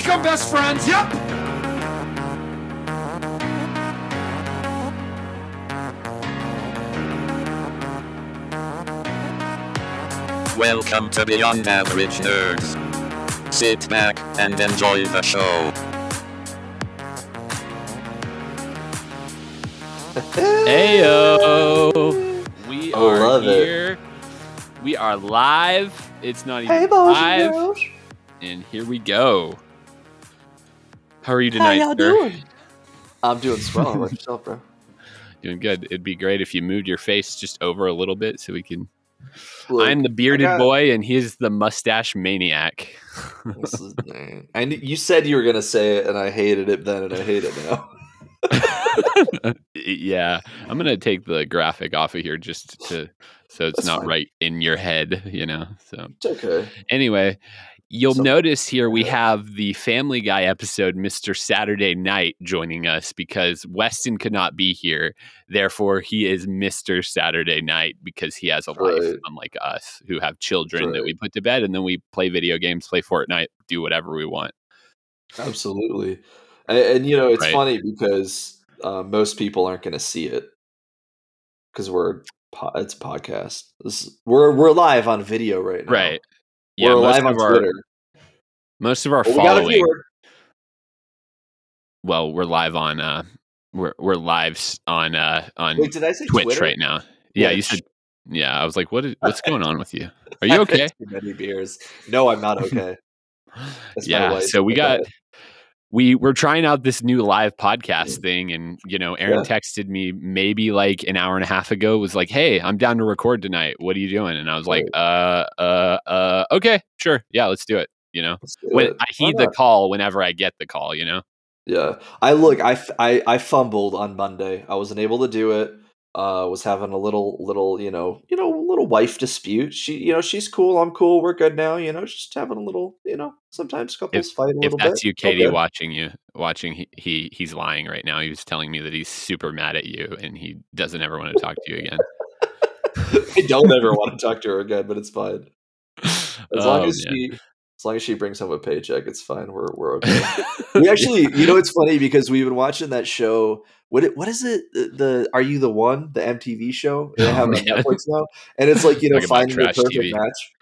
become best friends. Yep. Welcome to Beyond Average Nerds. Sit back and enjoy the show. Heyo! We I are love it. here. We are live. It's not even Hey, boys live. and girls. And here we go. How are you tonight? How y'all sir? doing? I'm doing swell. How about yourself, bro? Doing good. It'd be great if you moved your face just over a little bit so we can. Look, I'm the bearded got- boy, and he's the mustache maniac. this is- I knew, you said you were gonna say it, and I hated it then, and I hate it now. yeah, I'm gonna take the graphic off of here just to so it's That's not fine. right in your head, you know. So It's okay. Anyway, you'll So- notice here we have the Family Guy episode, Mr. Saturday Night, joining us because Weston could not be here. Therefore, he is Mr. Saturday Night because he has a life, Right. unlike us who have children that we put to bed and then we play video games, play Fortnite, do whatever we want. Absolutely. And, and you know, it's Right. funny because uh, most people aren't gonna see it because we're it's a podcast. This is, we're we're live on video right now. Right. Yeah, we're live on our Twitter. most of our we a following. viewer. Well, we're live on uh we're we're live on uh on Wait, did I say Twitch Twitter? right now. Yeah, you said yeah, I was like, what is what's going on with you? Are you okay? Too many beers. No, I'm not okay. That's yeah so we got we we're trying out this new live podcast thing and you know aaron Yeah. texted me maybe like an hour and a half ago was like hey i'm down to record tonight what are you doing and i was like uh uh uh okay sure yeah let's do it you know when it. i heed the call whenever i get the call you know Yeah, I look. I, f- I I fumbled on Monday. I wasn't able to do it. Uh, was having a little little you know you know little wife dispute. She you know she's cool. I'm cool. We're good now. You know just having a little you know sometimes couples fight a if little that's bit. you katie Okay. watching you watching he, he he's lying right now he was telling me that he's super mad at you and he doesn't ever want to talk to you again I don't ever want to talk to her again, but it's fine. As long Oh, as man. she as long as she brings home a paycheck, it's fine. We're we're okay. we actually, you know, it's funny because we've been watching that show. What it, what is it? The, Are You the One? The MTV show they Oh, have it on. Netflix now, and it's like you know finding the perfect TV. match.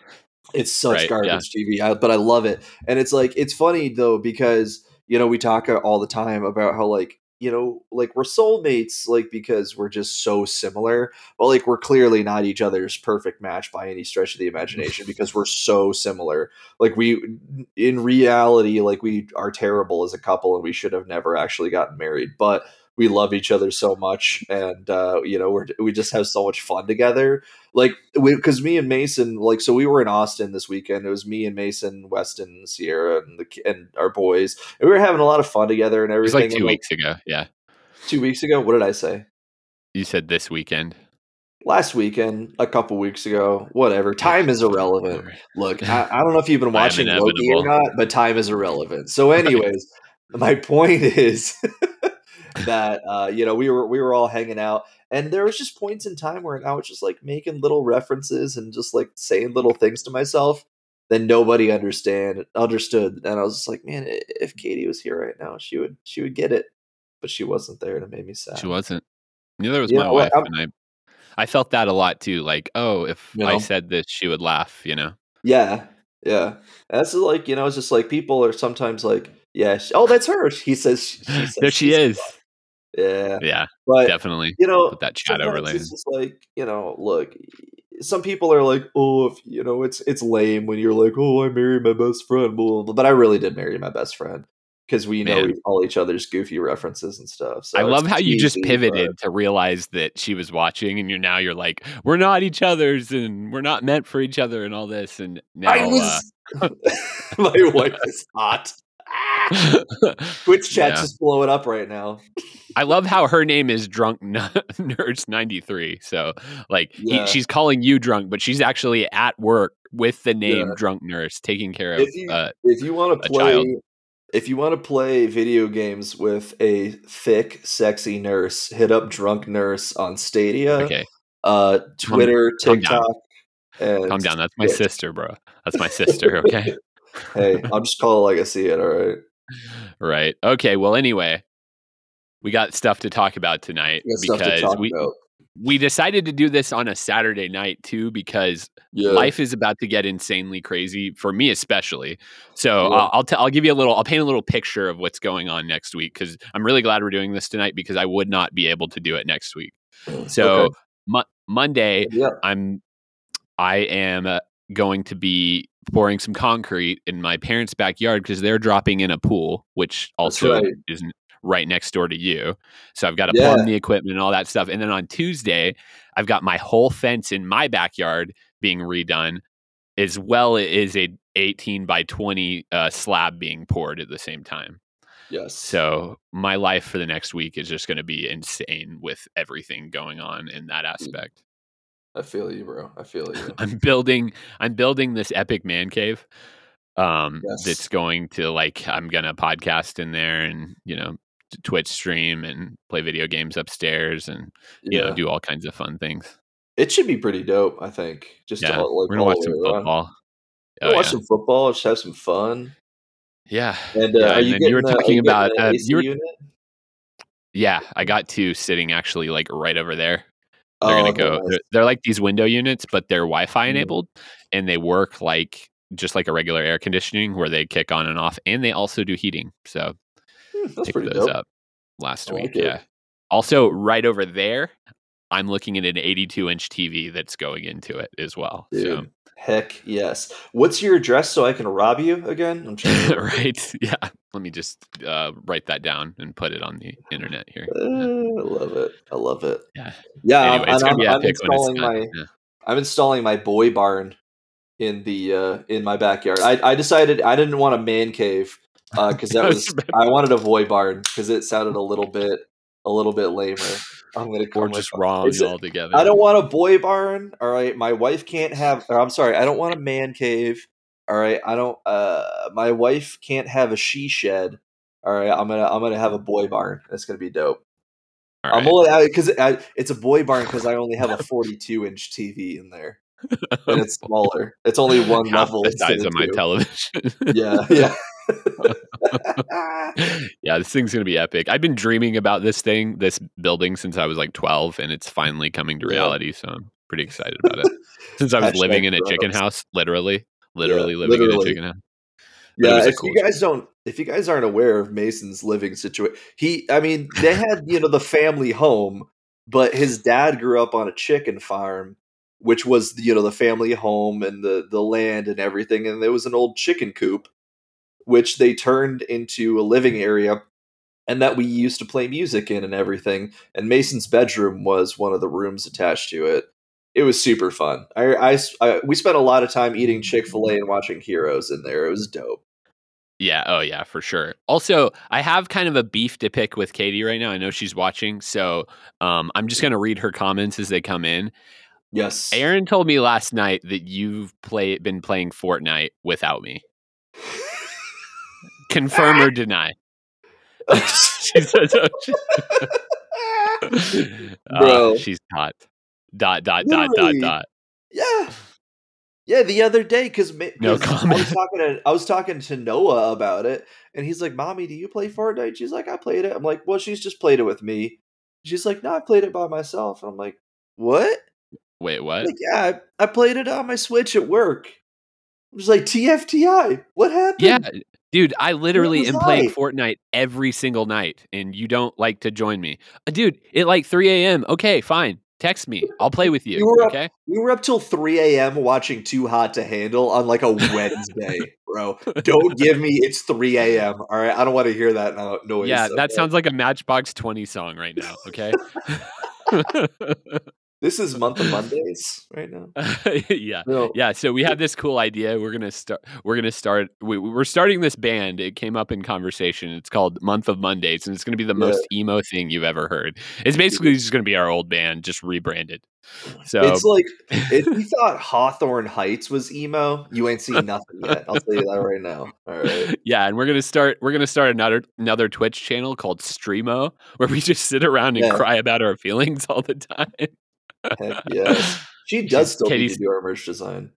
It's such Right, garbage yeah. TV, I, but I love it. And it's like it's funny though because you know we talk all the time about how like you know like we're soulmates like because we're just so similar but like we're clearly not each other's perfect match by any stretch of the imagination because we're so similar. Like we in reality like we are terrible as a couple and we should have never actually gotten married but we love each other so much and uh you know we're we just have so much fun together. Like because me and mason like so we were in austin this weekend. It was me and mason weston sierra and the and our boys and we were having a lot of fun together and it was everything. like two and, weeks ago yeah. two weeks ago? What did i say? You said this weekend. Last weekend, a couple weeks ago, whatever. Time is irrelevant. Look, I, I don't know if you've been watching Loki or not, but time is irrelevant. So, anyways, my point is that uh, you know we were we were all hanging out, and there was just points in time where I was just like making little references and just like saying little things to myself that nobody understand understood, and I was just like, man, if Katie was here right now, she would she would get it, but she wasn't there, and it made me sad. She wasn't. Neither was Yeah, my well, wife, I'm- and I, I felt that a lot too. Like, oh, if You I said this, she would laugh. You know, Yeah, yeah. That's like you know, it's just like people are sometimes like, yeah, sh- oh, that's her. She says, she says there she is. Yeah, Yeah, but definitely. you know, Put that chat overlay. It's just like you know, look, some people are like, oh, if you know, it's it's lame when you're like, oh, I married my best friend, but I really did marry my best friend because we know Man. e- all each other's goofy references and stuff. So I love how you just pivoted to realize that she was watching, and you're now you're like, we're not each other's, and we're not meant for each other, and all this. And now, I was. my wife is hot. Twitch chat's Yeah. just blowing up right now. I love how her name is Drunk Nerds ninety three. So like he, she's calling you drunk, but she's actually at work with the name Yeah. Drunk Nurse, taking care of. if you uh, if you want to play child. if you want to play video games with a thick sexy nurse hit up drunk nurse on stadia okay, uh twitter calm down. tiktok and calm down. That's my sister, bro. That's my sister. Okay. hey, I'll just call it like I see it. All right. right. Okay. Well, anyway, we got stuff to talk about tonight We because we about. we decided to do this on a Saturday night too because Yeah. life is about to get insanely crazy for me especially. So Yeah. I'll I'll, t- I'll give you a little I'll paint a little picture of what's going on next week because I'm really glad we're doing this tonight because I would not be able to do it next week. So Okay. Mo- Monday yeah. I'm I am uh, going to be pouring some concrete in my parents' backyard because they're dropping in a pool, which also right. is right next door to you. So I've got to Yeah. plumb the equipment and all that stuff. And then on Tuesday, I've got my whole fence in my backyard being redone, as well as a 18 by 20 uh, slab being poured at the same time. Yes. So my life for the next week is just going to be insane with everything going on in that aspect. I feel you, bro. I feel you. I'm building I'm building this epic man cave. Um Yes. that's going to like I'm gonna podcast in there and you know Twitch stream and play video games upstairs and you know do all kinds of fun things. It should be pretty dope. I think. Just Yeah, all, like we're gonna watch some around. football. Oh, watch yeah. some football. Just have some fun. yeah, And uh, Yeah, are and you you were are talking you about, uh, you were- unit? yeah. I got two sitting actually like right over there. They're Oh, gonna go. They're, they're like these window units, but they're Wi-Fi Mhm. enabled, and they work like just like a regular air conditioning, where they kick on and off, and they also do heating. So That's picked those dope. up last I like week. it. yeah. Also, right over there, I'm looking at an 82 inch TV that's going into it as well. Dude, heck yes. What's your address so I can rob you again? I'm trying to right? Yeah. Let me just uh, write that down and put it on the internet here. Uh, I love it. I love it. Yeah. Yeah, I'm- it's and gonna be I'm, I'm it's installing my Yeah. I'm installing my boy barn in the uh in my backyard. I I decided I didn't want a man cave uh cuz that was I wanted a boy barn cuz it sounded a little bit a little bit lamer. I'm going to Or just wrong altogether. I don't want a boy barn. All right, my wife can't have. Or I'm sorry, I don't want a man cave. All right, I don't. Uh, my wife can't have a she shed. All right, I'm gonna I'm gonna have a boy barn. That's gonna be dope. All I'm right. only because it's a boy barn because I only have a 42 inch TV in there and it's smaller. It's only one Half level the size of of my television. Yeah, yeah. yeah, this thing's gonna be epic. I've been dreaming about this thing, this building, since I was like 12, and it's finally coming to Yeah. reality. So I'm pretty excited about it. Since I was Hashtag living in a chicken house, literally, literally living in a chicken house. But Yeah, if cool you guys don't, if you guys aren't aware of Mason's living situation, he, I mean, they had you know the family home, but his dad grew up on a chicken farm, which was you know the family home and the the land and everything, and there was an old chicken coop, which they turned into a living area, and that we used to play music in and everything. And Mason's bedroom was one of the rooms attached to it. It was super fun. I, I I- we spent a lot of time eating Chick Fil A and watching Heroes in there. It was dope. Yeah, oh yeah, for sure. Also, I have kind of a beef to pick with Katie right now. I know she's watching, so um, I'm just gonna read her comments as they come in. Yes. Aaron told me last night that you've play been playing Fortnite without me. Confirm or deny? she says, oh, she- Ah, Bro. she's hot. Dot dot dot dot dot. yeah. Yeah, the other day because No I was comment. talking to I was talking to Noah about it, and he's like, "Mommy, do you play Fortnite?" She's like, "I played it." I'm like, "Well, she's just played it with me." She's like, "No, I played it by myself." And I'm like, "What?" Wait, what? Like, yeah, I, I played it on my Switch at work. I'm just like, TFTI, what happened? Yeah, dude, I literally am playing? Fortnite every single night, and you don't like to join me, Uh, dude. At like 3 a.m. Okay, fine. Text me. I'll play with you. You were up- okay. We were up till 3 a.m. watching Too Hot to Handle on like a Wednesday, bro. Don't give me it's 3 a.m. All right, I don't want to hear that no- noise. Yeah, that okay? sounds like a Matchbox 20 song right now. Okay. This is month of Mondays right now. yeah. No. Yeah, so we have this cool idea. We're gonna start. We're gonna start. We, we're starting this band. It came up in conversation. It's called Month of Mondays, and it's gonna be the Yeah. most emo thing you've ever heard. It's basically just gonna be our old band, just rebranded. Oh so It's like if you thought Hawthorne Heights was emo, you ain't seen nothing yet. I'll tell you that right now. All right. yeah, and we're gonna start. We're gonna start another another Twitch channel called Streamo, where we just sit around and Yeah. cry about our feelings all the time. Heck yes. She does still need Katie's- to do our merch design.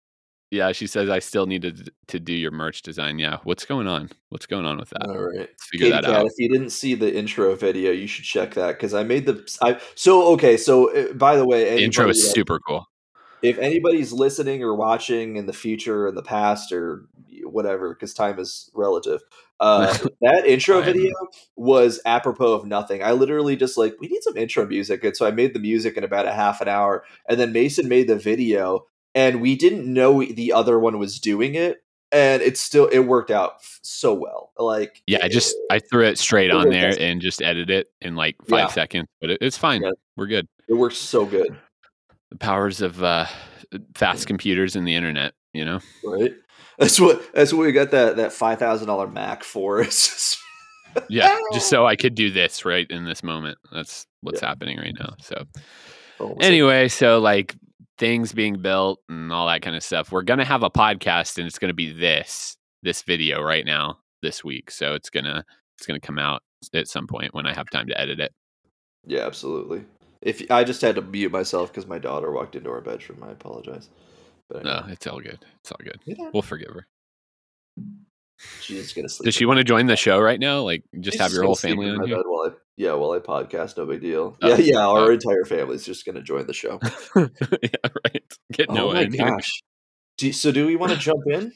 Yeah, she says I still need to to do your merch design. Yeah, what's going on? What's going on with that? All right. Let's figure Katie that Cat, out. if you didn't see the intro video, you should check that because I made the. I so okay. So uh, by the way, The intro is that- super cool. if anybody's listening or watching in the future or the past or whatever because time is relative uh that intro video was apropos of nothing i literally just like we need some intro music and so i made the music in about a half an hour and then mason made the video and we didn't know the other one was doing it and it still it worked out f- so well like Yeah, I just I threw it straight It on there and just edited it in like five Yeah. seconds. But it, it's fine. Yeah. We're good. it works so good The powers of uh, fast computers and the internet. You know. right that's what that's what we got that that $5000 mac for Yeah, just so I could do this right in this moment. That's what's happening right now. So anyway, so like things being built and all that kind of stuff. We're gonna have a podcast, and it's gonna be this this video right now this week. So it's gonna it's gonna come out at some point when I have time to edit it. Yeah, absolutely. If I just had to mute myself because my daughter walked into our bedroom, I apologize. But No, it's all good. It's all good. Yeah. We'll forgive her. she's just gonna sleep. Does she want to join the show right now? Like, just She's have your whole family on here? while I yeah while I podcast. No big deal. Oh, yeah, yeah. Oh. Our oh. entire family's just gonna join the show. yeah, right. Get oh my gosh! Do, so do we want to jump in?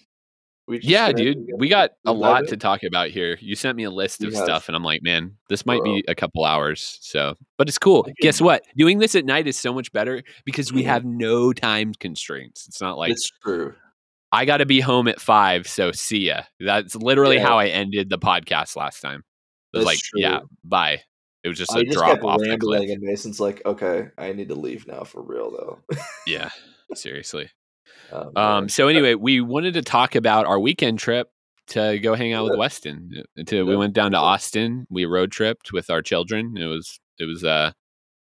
Yeah, dude. We got a lot in? to talk about here. You sent me a list of have. stuff, and I'm like, man, this might Bro. be a couple hours. So, but it's cool. Guess what? Doing this at night is so much better because we Mhm. have no time constraints. It's not like it's true. I got to be home at five, so see ya. That's literally Yeah. how I ended the podcast last time. It was That's like, yeah, bye. It was just I a just drop off the cliff. and Mason's like, "Okay, I need to leave now for real, though." Yeah, seriously. Um, Um, so anyway, we wanted to talk about our weekend trip to go hang out with Weston. Uh, To, we went down to Austin. We road tripped with our children. It was it was uh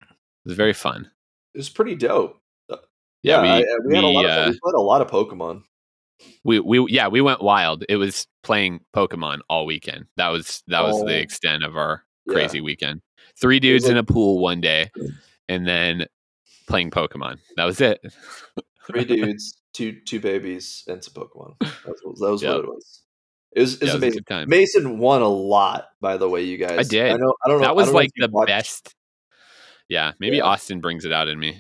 it was very fun. it was pretty dope. Yeah, we I- I- we, had a lot of uh, we played a lot of Pokemon. we we yeah we went wild. It was playing Pokemon all weekend. That was that was Oh. the extent of our Yeah. crazy weekend. Three dudes in a pool one day, and then playing Pokemon. That was it. Three dudes, two two babies, and some Pokemon. That was, that was Yep. what it was. It was, it was Yeah, it was a amazing. good time. Mason won a lot, by the way, you guys. I did. I know. I don't know. That was like the watched- best. Yeah, maybe Yeah. Austin brings it out in me.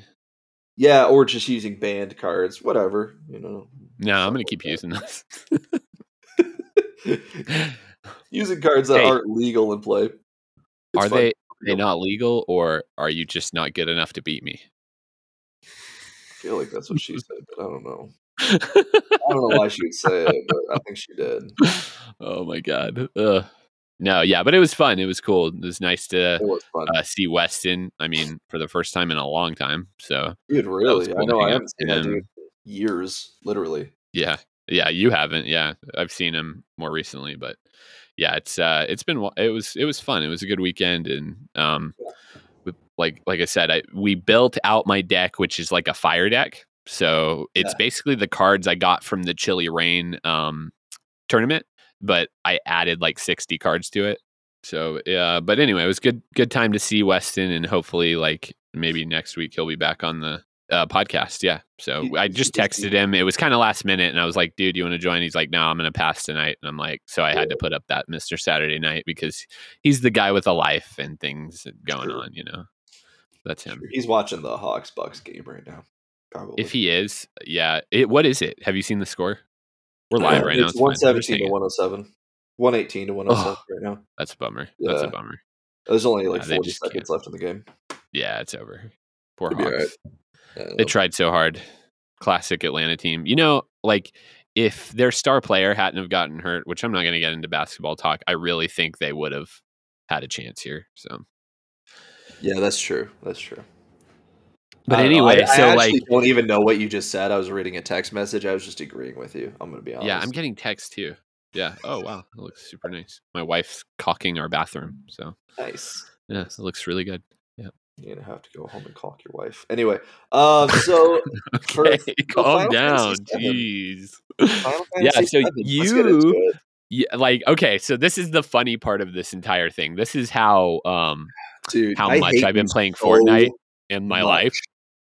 Yeah, or just using banned cards, whatever. You know. No, I'm gonna keep like using this. using cards that Hey. aren't legal in play. It's are fun. they are they not legal, or are you just not good enough to beat me? Feel like that's what she said, but I don't know. I don't know why she would say it, but I think she did. oh my god. Ugh. No, yeah, but it was fun. It was cool. It was nice to was uh, see Weston. I mean, for the first time in a long time. So dude. Really, cool I know. I haven't seen that him. dude years, literally. yeah, yeah, you haven't. Yeah, I've seen him more recently, but yeah, it's uh, it's been it was it was fun. It was a good weekend, and um, like like I said, I we built out my deck, which is like a fire deck. So it's Yeah. basically the cards I got from the Chilling Reign um tournament, but I added like sixty cards to it. So yeah, but anyway, it was good good time to see Weston, and hopefully, like maybe next week he'll be back on the uh, podcast. Yeah. So I just texted him. It was kind of last minute, and I was like, "Dude, you want to join?" He's like, "No, I'm going to pass tonight." And I'm like, "So I had to put up that Mister Saturday Night because he's the guy with a life and things going on. You know, that's him. He's watching the Hawks Bucks game right now. Probably. If he is, yeah. It, what is it? Have you seen the score? We're uh, live right now. it's I'm just seventeen to one hundred seven. One eighteen to oh, one hundred seven right now. That's a bummer. That's a bummer. There's only like Yeah, they forty just seconds left in the game. Yeah, it's over. Poor be Hawks. Yeah, They tried so hard. Classic Atlanta team. You know, like if their star player hadn't have gotten hurt, which I'm not going to get into basketball talk, I really think they would have had a chance here. So, yeah, that's true. That's true. but I anyway, I, I so actually like, don't even know what you just said. I was reading a text message. I was just agreeing with you. I'm gonna be honest. yeah, I'm getting text too. Yeah. Oh wow, it looks super nice. My wife's caulking our bathroom, so nice. yeah, it looks really good. Yeah. You're gonna have to go home and caulk your wife. Anyway, um, so Okay, for calm Final down. Jeez. Yeah, so VII, let's get into you- it. Yeah, like okay, so this is the funny part of this entire thing. This is how um dude, how I much I've been playing so Fortnite in my much. life.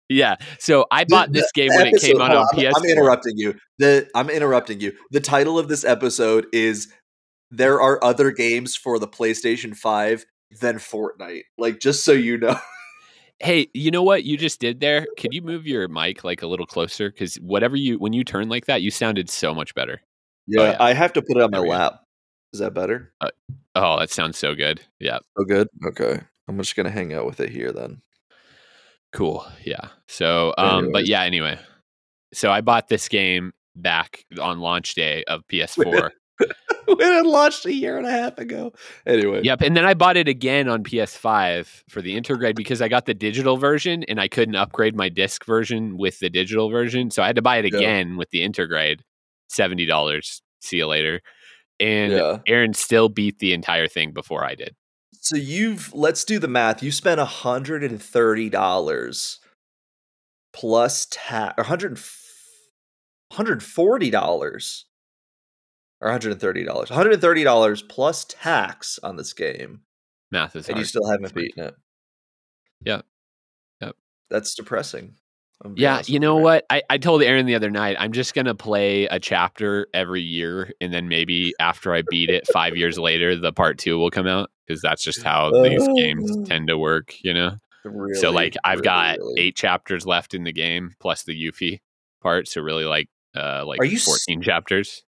Yeah. So I bought this game when it came out on on, PS4. I'm, interrupting you. The I'm interrupting you. The title of this episode is "There are other games for the PlayStation Five than Fortnite." Like, just so you know. Hey, you know what you just did there? Could you move your mic like a little closer? Because whatever you when you turn like that, you sounded so much better. Yeah, yeah. I have to put it on my There we go. lap. Is that better? Oh, that sounds so good. Yeah. Oh, good. Okay, I'm just gonna hang out with it here then. Cool. Yeah. So, um, but yeah. Anyway, so I bought this game back on launch day of PS4. when it launched a year and a half ago. Anyway. yep, and then I bought it again on PS5 for the Intergrade because I got the digital version and I couldn't upgrade my disc version with the digital version, so I had to buy it Yeah. again with the Intergrade. Seventy dollars. See you later. And Yeah. Aaron still beat the entire thing before I did. So you've let's do the math. You spent hundred and thirty dollars plus tax, or hundred hundred forty dollars, or hundred and thirty dollars. Hundred and thirty dollars plus tax on this game, Math is and hard. you still haven't beaten it. Yeah, Yep. That's depressing. Yeah, you know what? I, I told Aaron the other night, I'm just gonna play a chapter every year, and then maybe after I beat it five years later, the part two will come out because that's just how these games Oh. tend to work, you know. so like, I've really, got really. eight chapters left in the game plus the Yuffie part, so really like uh like Are you s- 14 chapters.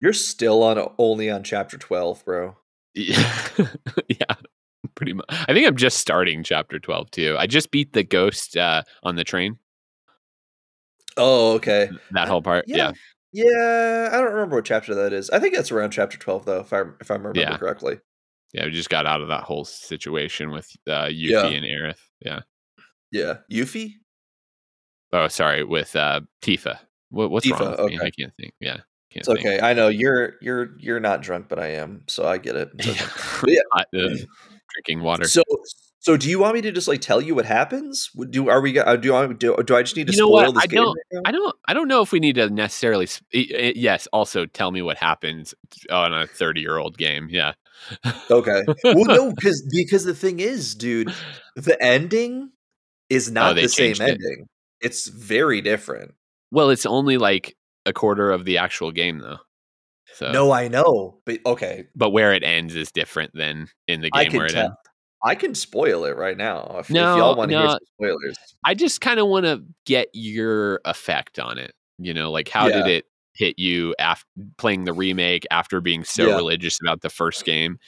You're still on only on chapter twelve, bro. Yeah, yeah, pretty much. I think I'm just starting chapter 12 too. I just beat the ghost uh on the train. Oh, okay. That whole part, yeah. Yeah, I don't remember what chapter that is. I think that's around chapter twelve, though, if I if I remember Yeah. correctly. Yeah, we just got out of that whole situation with uh, Yuffie Yeah. and Aerith. Yeah. Yeah, Yuffie. Oh, sorry, with uh, Tifa. What, what's wrong Tifa, with me? I can't think. Yeah, can't It's okay. I know you're you're you're not drunk, but I am, so I get it. Okay. Yeah. Hot, uh, drinking water. So so do you want me to just like tell you what happens? Do are we uh, do I do, do I just need to You know spoil what? this I game? don't- right? I don't. I don't know if we need to necessarily. Sp- i- i- yes. Also, tell me what happens on a thirty-year-old game. Yeah. Okay. Well, no, because because the thing is, dude, the ending is not Oh, the same it. ending. It's very different. Well, it's only like a quarter of the actual game, though. So, No, I know, but okay, but where it ends is different than in the game where it tell. ends. I can spoil it right now if, if No, y'all want to hear no. some spoilers. I just kind of want to get your effect on it. You know, like how did it hit you after playing the remake after being so Yeah. religious about the first game?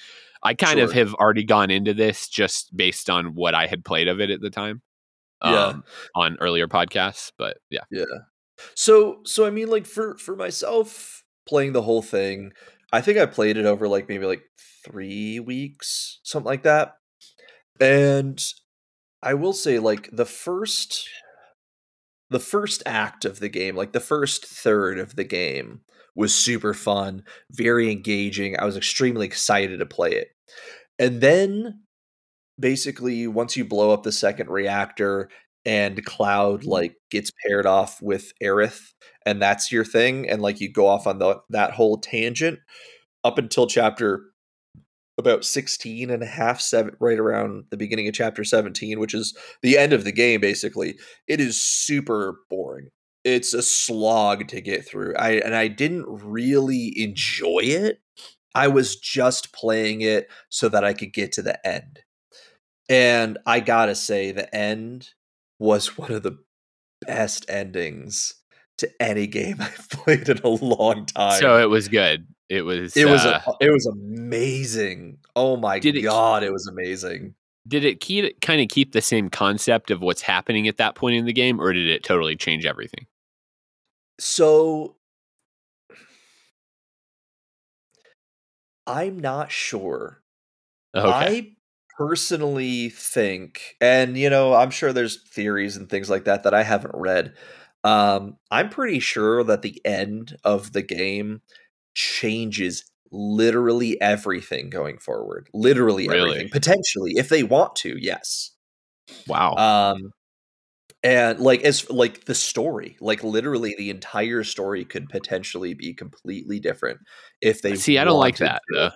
I kind of have already gone into this just based on what I had played of it at the time. Yeah. Um, on earlier podcasts, but yeah. Yeah. So so I mean like for for myself playing the whole thing, I think I played it over like maybe like 3 weeks, something like that. And I will say like the first the first act of the game, like the first third of the game was super fun, very engaging. I was extremely excited to play it. And then basically once you blow up the second reactor and Cloud mm-hmm. like gets paired off with Aerith and that's your thing and like you go off on the that whole tangent up until chapter about 16 and a half seven right around the beginning of chapter 17 which is the end of the game basically. It is super boring. It's a slog to get through. I and i didn't really enjoy it. I was just playing it so that i could get to the end. And i gotta say the end was one of the best endings to any game i've played in a long time. So it was good. It was. it was uh, a, it was amazing. Oh my Did it- god, it was amazing. did it keep kind of keep the same concept of what's happening at that point in the game, or did it totally change everything? So I'm not sure. Okay. I personally think, and you know, I'm sure there's theories and things like that that I haven't read. Um, I'm pretty sure that the end of the game changes literally everything going forward. Literally Really? everything. Potentially, if they want to, yes. wow. um and like as like the story like literally the entire story could potentially be completely different if they See, I don't like that to. though.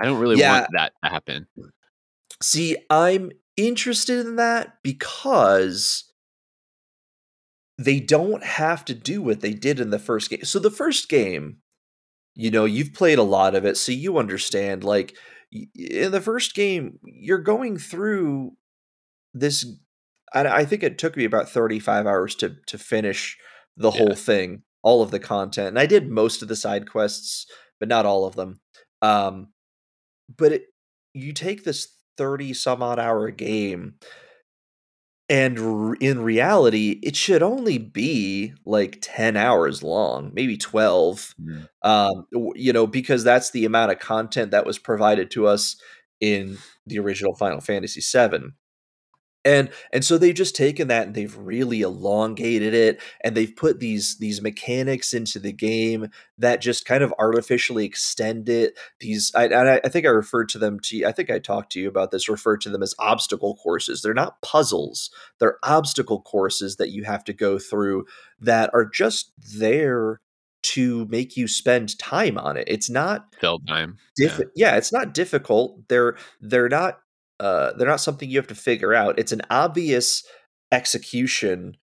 I don't really Yeah. want that to happen. see i'm interested in that because they don't have to do what they did in the first game. So the first game, you know, you've played a lot of it, so you understand. Like in the first game, you're going through this. I, I think it took me about 35 hours to to finish the Yeah. whole thing, all of the content, and I did most of the side quests, but not all of them. Um, but it, you take this 30 some odd hour game and r- in reality it should only be like 10 hours long maybe 12 Mm. um you know because that's the amount of content that was provided to us in the original final fantasy 7 and and so they've just taken that and they've really elongated it and they've put these these mechanics into the game that just kind of artificially extend it these I, and I, think i referred to them to i think i talked to you about this referred to them as obstacle courses they're not puzzles they're obstacle courses that you have to go through that are just there to make you spend time on it it's not Fill time. Diff- yeah. it's not difficult. They're they're not uh they're not something you have to figure out. It's an obvious execution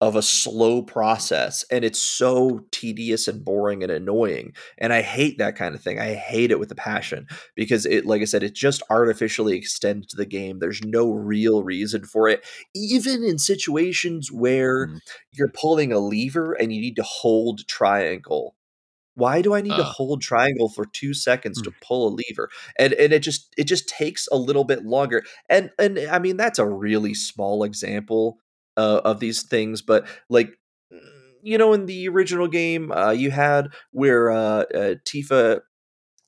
of a slow process and it's so tedious and boring and annoying. And I hate that kind of thing. I hate it with a passion because it like I said it just artificially extends the game. There's no real reason for it even in situations where Mm. you're pulling a lever and you need to hold triangle why do I need to Uh. hold triangle for 2 seconds to Mm. pull a lever? And and it just it just takes a little bit longer. And and I mean that's a really small example uh, of these things, but like mm, you know in the original game uh, you had where uh, uh, Tifa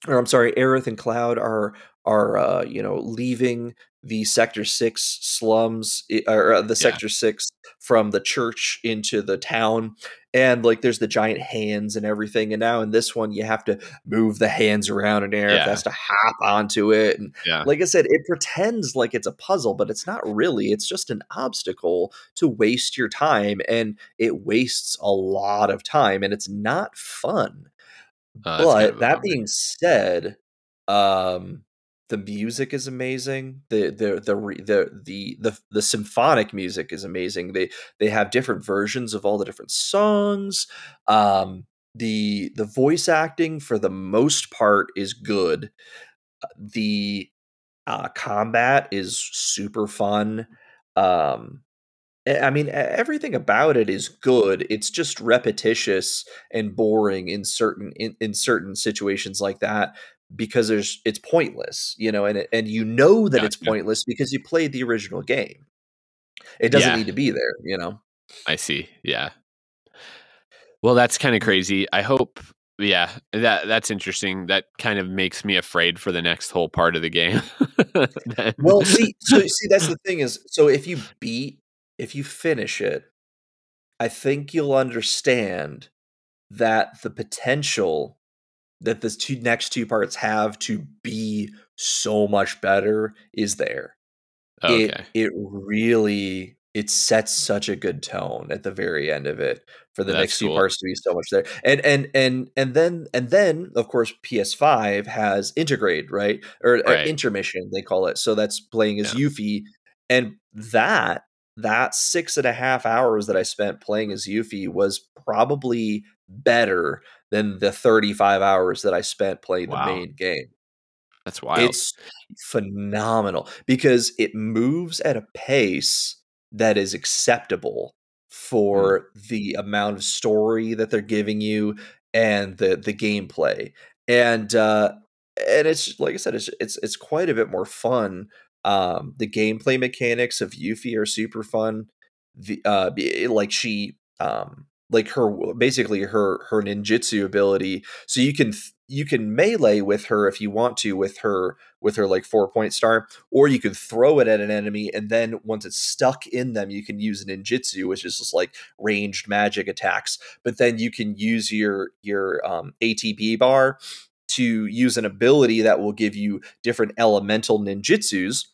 or I'm sorry, Aerith and Cloud are are uh, you know leaving the Sector Six slums or uh, the Yeah. Sector Six from the church into the town, and like there's the giant hands and everything. And now in this one, you have to move the hands around, and Aerith Yeah. has to hop onto it. And Yeah. like I said, it pretends like it's a puzzle, but it's not really. It's just an obstacle to waste your time, and it wastes a lot of time, and it's not fun Uh, kind but of that being said, um, the music is amazing. The the the the the the the symphonic music is amazing. They they have different versions of all the different songs. Um, the the voice acting for the most part is good. Uh, The uh, combat is super fun. Um, Eh, I mean, everything about it is good. It's just repetitious and boring in certain in, in certain situations like that because there's it's pointless, you know, and it, and you know that it's pointless because you played the original game. It doesn't Yeah. need to be there, you know. I see. Yeah. Well, that's kind of mm-hmm. crazy. I hope. Yeah, that that's interesting. That kind of makes me afraid for the next whole part of the game. Well, see, so see, that's the thing is, so if you beat, if you finish it, I think you'll understand that the potential that the two next two parts have to be so much better is there. okay. It it really it sets such a good tone at the very end of it for the That's next two parts to be so much there. And and and and then and then of course PS5 has Intergrade, right? Or uh, Right. intermission they call it. So that's playing as Yuffie. And that that six and a half hours that I spent playing as Yuffie was probably better than the 35 hours that I spent playing Wow. the main game. That's wild. It's phenomenal because it moves at a pace that is acceptable for the amount of story that they're giving you and the the gameplay. And uh and it's like I said, it's it's it's quite a bit more fun. Um the gameplay mechanics of Yuffie are super fun. The uh like she um like her basically her her ninjutsu ability so you can you can melee with her if you want to with her with her like four point star or you can throw it at an enemy and then once it's stuck in them you can use ninjutsu which is just like ranged magic attacks but then you can use your your um, ATB bar to use an ability that will give you different elemental ninjutsus.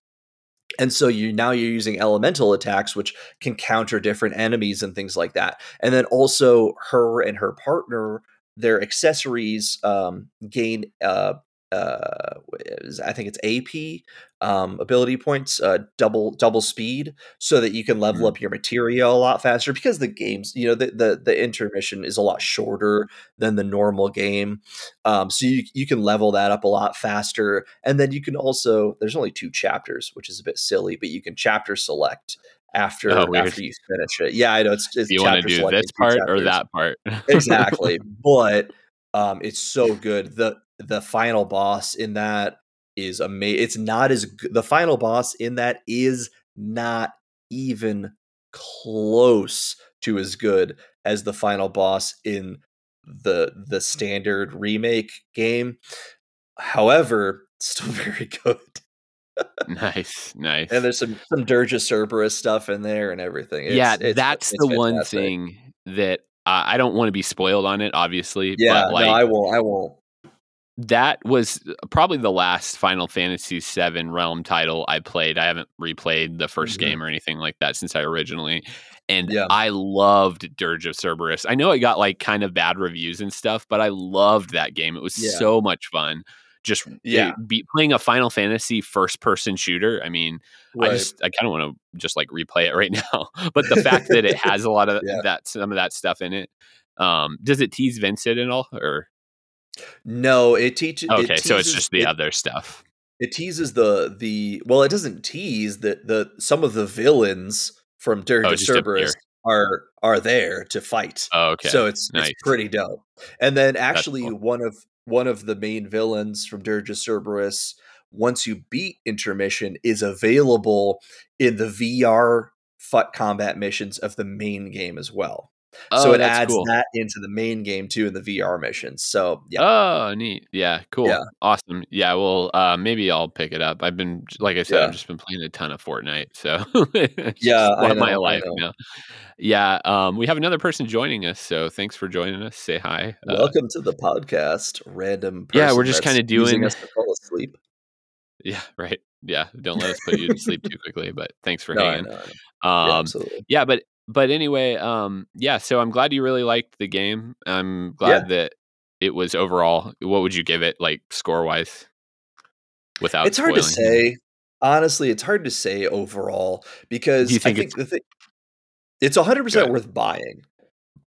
And so you now you're using elemental attacks which can counter different enemies and things like that. And then also her and her partner their accessories um, gain uh, uh I think it's AP um ability points uh double double speed so that you can level Mhm. up your materia a lot faster because the games you know the, the the intermission is a lot shorter than the normal game um so you you can level that up a lot faster and then you can also there's only two chapters which is a bit silly but you can chapter select after Oh, after you finish it. Yeah I know it's, it's you want to do this part or that part? exactly but um it's so good. The the final boss in that is amazing it's not as good the final boss in that is not even close to as good as the final boss in the the standard remake game however still very good nice, nice. and there's some some Dirge Cerberus stuff in there and everything yeah, It's- it's- that's it's the one thing that uh, I don't want to be spoiled on it, obviously. yeah but like no i won't i won't that was probably the last Final Fantasy VII Realm title I played. I haven't replayed the 1st Mhm. game or anything like that since I originally. And Yeah. I loved Dirge of Cerberus. I know it got like kind of bad reviews and stuff, but I loved that game. It was Yeah. so much fun. Just Yeah. be, playing a Final Fantasy first person shooter. I mean, I just I kind of want to just like replay it right now. but the fact that it has a lot of Yeah. that some of that stuff in it. Um, does it tease Vincent at all? Or no it teaches okay, so it's just the it, other stuff. it teases the the well it doesn't tease that the some of the villains from Dirge Oh, Cerberus are are there to fight Oh, okay. so it's nice. it's pretty dope and then actually cool. one of one of the main villains from Dirge of Cerberus once you beat intermission is available in the VR combat missions of the main game as well so Oh, it that's adds cool. that into the main game too in the VR missions so yeah Oh, neat. Yeah, cool. Yeah. Awesome. Yeah, well, uh, maybe I'll pick it up. I've been, like I said, Yeah. I've just been playing a ton of Fortnite. So, Yeah, I of my life now. Yeah. Um, we have another person joining us. So, thanks for joining us. Say hi. Uh, Welcome to the podcast, random. Yeah, we're just kinda doing- us to fall asleep. yeah, right. Yeah. Don't let us put you to sleep too quickly, but thanks for No, hanging. know, I know. Um, yeah, yeah but but anyway um yeah so i'm glad you really liked the game i'm glad that it was overall what would you give it like score wise without It's hard to say. Honestly, it's hard to say overall because you think I think the thing it's 100 percent worth buying.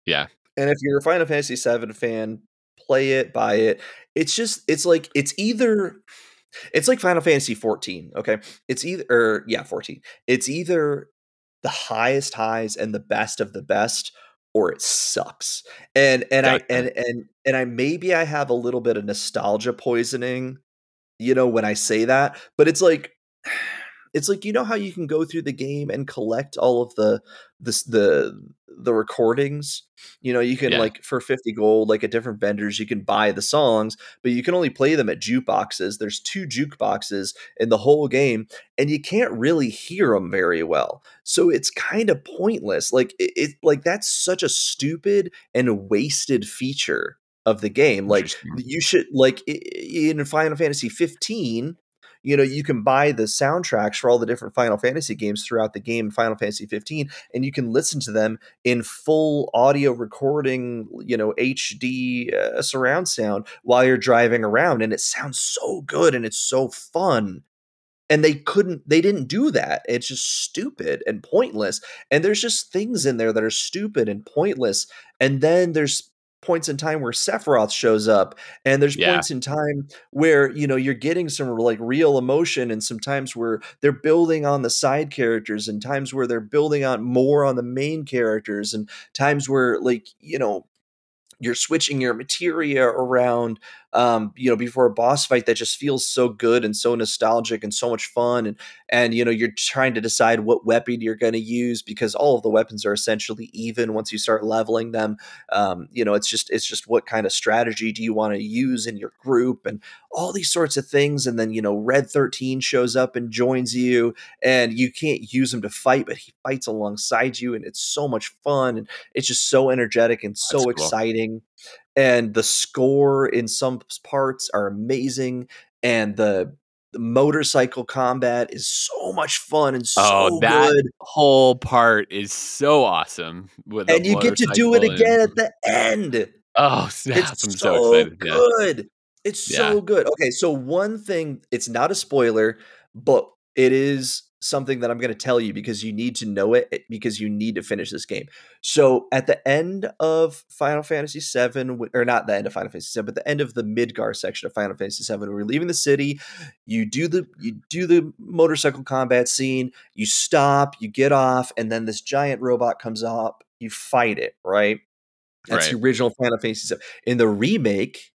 Yeah. And if you're a Final Fantasy VII fan, play it, buy it. It's just it's like it's either it's like Final Fantasy 14. Okay, it's either or yeah 14. It's either the highest highs and the best of the best, or it sucks. And and I and and and I maybe I have a little bit of nostalgia poisoning, you know, when I say that, but it's like it's like you know how you can go through the game and collect all of the the the the recordings? You know you can Yeah. like for 50 gold like at different vendors you can buy the songs but you can only play them at jukeboxes. There's two jukeboxes in the whole game and you can't really hear them very well. So it's kind of pointless. Like it, it like that's such a stupid and wasted feature of the game. Like you should like in final fantasy 15 you know you can buy the soundtracks for all the different final fantasy games throughout the game final fantasy 15 and you can listen to them in full audio recording you know hd uh, surround sound while you're driving around and it sounds so good and it's so fun. And they couldn't they didn't do that. It's just stupid and pointless and there's just things in there that are stupid and pointless and then there's points in time where Sephiroth shows up and there's Yeah. points in time where you know you're getting some like real emotion and sometimes where they're building on the side characters and times where they're building on more on the main characters and times where like you know you're switching your materia around um you know before a boss fight that just feels so good and so nostalgic and so much fun and and you know you're trying to decide what weapon you're going to use because all of the weapons are essentially even once you start leveling them. Um you know it's just it's just what kind of strategy do you want to use in your group and all these sorts of things. And then you know red 13 shows up and joins you and you can't use him to fight but he fights alongside you and it's so much fun and it's just so energetic and so That's cool. And the score in some parts are amazing and the, the motorcycle combat is so much fun and oh, so Oh, that good whole part is so awesome. With and you get to do it again and- at the end oh, snap! it's I'm so, so, excited. Yeah. good It's Yeah. so good. Okay, so one thing, it's not a spoiler, but it is something that I'm going to tell you because you need to know it because you need to finish this game. So at the end of Final Fantasy VII, or not the end of Final Fantasy VII, but the end of the Midgar section of Final Fantasy VII, we're leaving the city. You do the you do the motorcycle combat scene. You stop. You get off, and then this giant robot comes up. You fight it. Right. That's the original Final Fantasy VII. In the remake,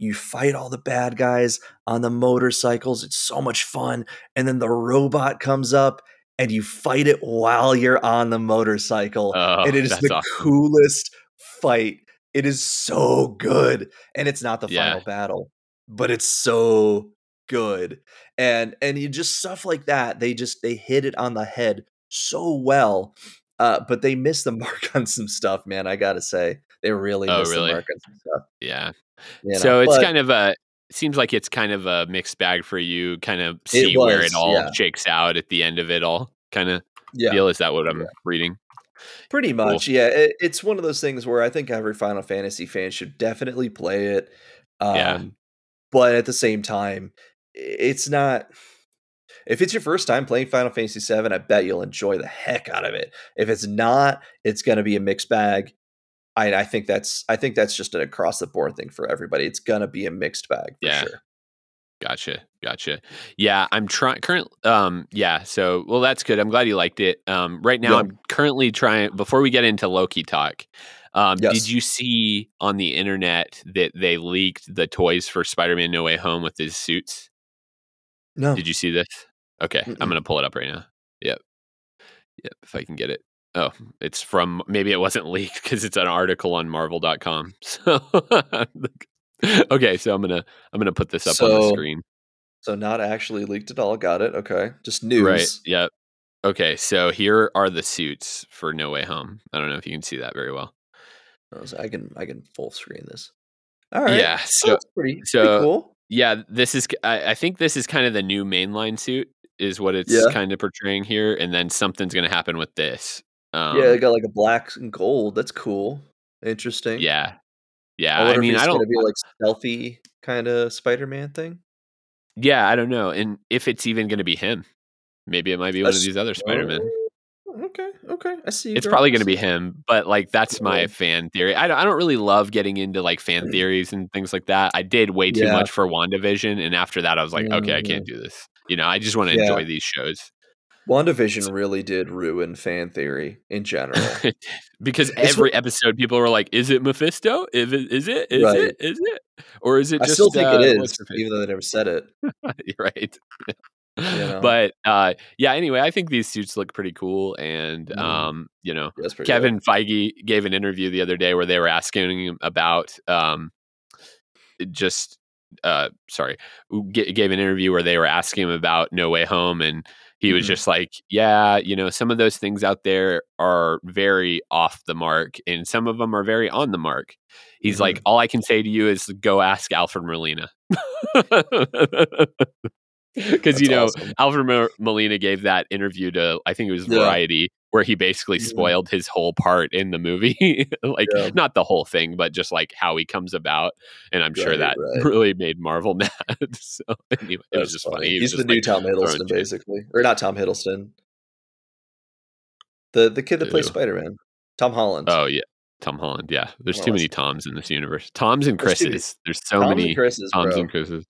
you fight all the bad guys on the motorcycles. It's so much fun. And then the robot comes up and you fight it while you're on the motorcycle. Oh, and it is the awesome. coolest fight. It is so good. And it's not the Yeah. final battle, but it's so good. And and you just stuff like that. They just they hit it on the head so well. Uh, but they missed the mark on some stuff, man. I gotta say, they really Oh, missed really? the mark on some stuff. Yeah. You know, so it's but- kind of a seems like it's kind of a mixed bag for you. Kind of see where was, it all yeah. shakes out at the end of it all. Kind of yeah, deal. Is that what I'm Yeah. reading? Pretty much, yeah. It, it's one of those things where I think every Final Fantasy fan should definitely play it. Um, Yeah. But at the same time, it's not. If it's your first time playing Final Fantasy VII, I bet you'll enjoy the heck out of it. If it's not, it's going to be a mixed bag. I, I think that's I think that's just an across the board thing for everybody. It's going to be a mixed bag for Yeah. sure. Gotcha. Gotcha. Yeah, I'm trying current um yeah, so well that's good. I'm glad you liked it. Um right now Yeah. I'm currently trying before we get into Loki talk. Um Yes. did you see on the internet that they leaked the toys for Spider-Man No Way Home with his suits? No, Did you see this? Okay, Mm-mm. I'm going to pull it up right now. Yep. Yep, if I can get it. Oh, it's from maybe it wasn't leaked cuz it's an article on marvel.com. So Okay, so I'm to I'm to put this up on the screen. so not actually leaked at all. Got it. Okay, just news. Right. Yep. Okay. So here are the suits for No Way Home. I don't know if you can see that very well. Oh, I can I can full screen this. All right. Yeah. Oh, So that's pretty, so- pretty cool. yeah, this is. I, I think this is kind of the new mainline suit, is what it's Yeah. kind of portraying here, and then something's going to happen with this. Um, yeah, they got like a black and gold. That's cool. Interesting. Yeah. Yeah. I I, mean, I don't. be like stealthy kind of Spider-Man thing. Yeah, I don't know, and if it's even going to be him, maybe it might be one of these other Spider-Men. Okay, okay. I see. you, It's probably going to be him, but like that's my fan theory. I don't, I don't really love getting into like fan theories and things like that. I did way too Yeah. much for WandaVision, and after that, I was like, okay, I can't do this. You know, I just want to Yeah. enjoy these shows WandaVision really did ruin fan theory in general. because It's every episode, people were like, "Is it Mephisto? Is it? Is it? Is Right. it? Is it? Or is it I just?" still think uh, it is, even though they never said it. Right. know? But uh, yeah. Anyway, I think these suits look pretty cool, and Mhm. um, you know, pretty good. Kevin Feige gave an interview the other day where they were asking him about um, just uh, sorry, g- gave an interview where they were asking him about No Way Home, and he was Mhm. just like, "Yeah, you know, some of those things out there are very off the mark, and some of them are very on the mark." He's Mhm. like, "All I can say to you is go ask Alfred Molina." Because you know awesome. Alfred Mo- Molina gave that interview to I think it was. Variety, where he basically Mhm. spoiled his whole part in the movie, like Yeah. not the whole thing, but just like how he comes about. And I'm sure that right. really made Marvel mad. so anyway, it was just funny. funny. Was He's the just, new like, Tom Hiddleston, basically, or not Tom Hiddleston. The the kid that plays Spider Man, Tom Holland. Oh yeah, Tom Holland. Yeah, there's too many Toms in this universe. Toms and There's too many- Chris's. There's so Toms many and Chris's, Toms bro. and Chris's.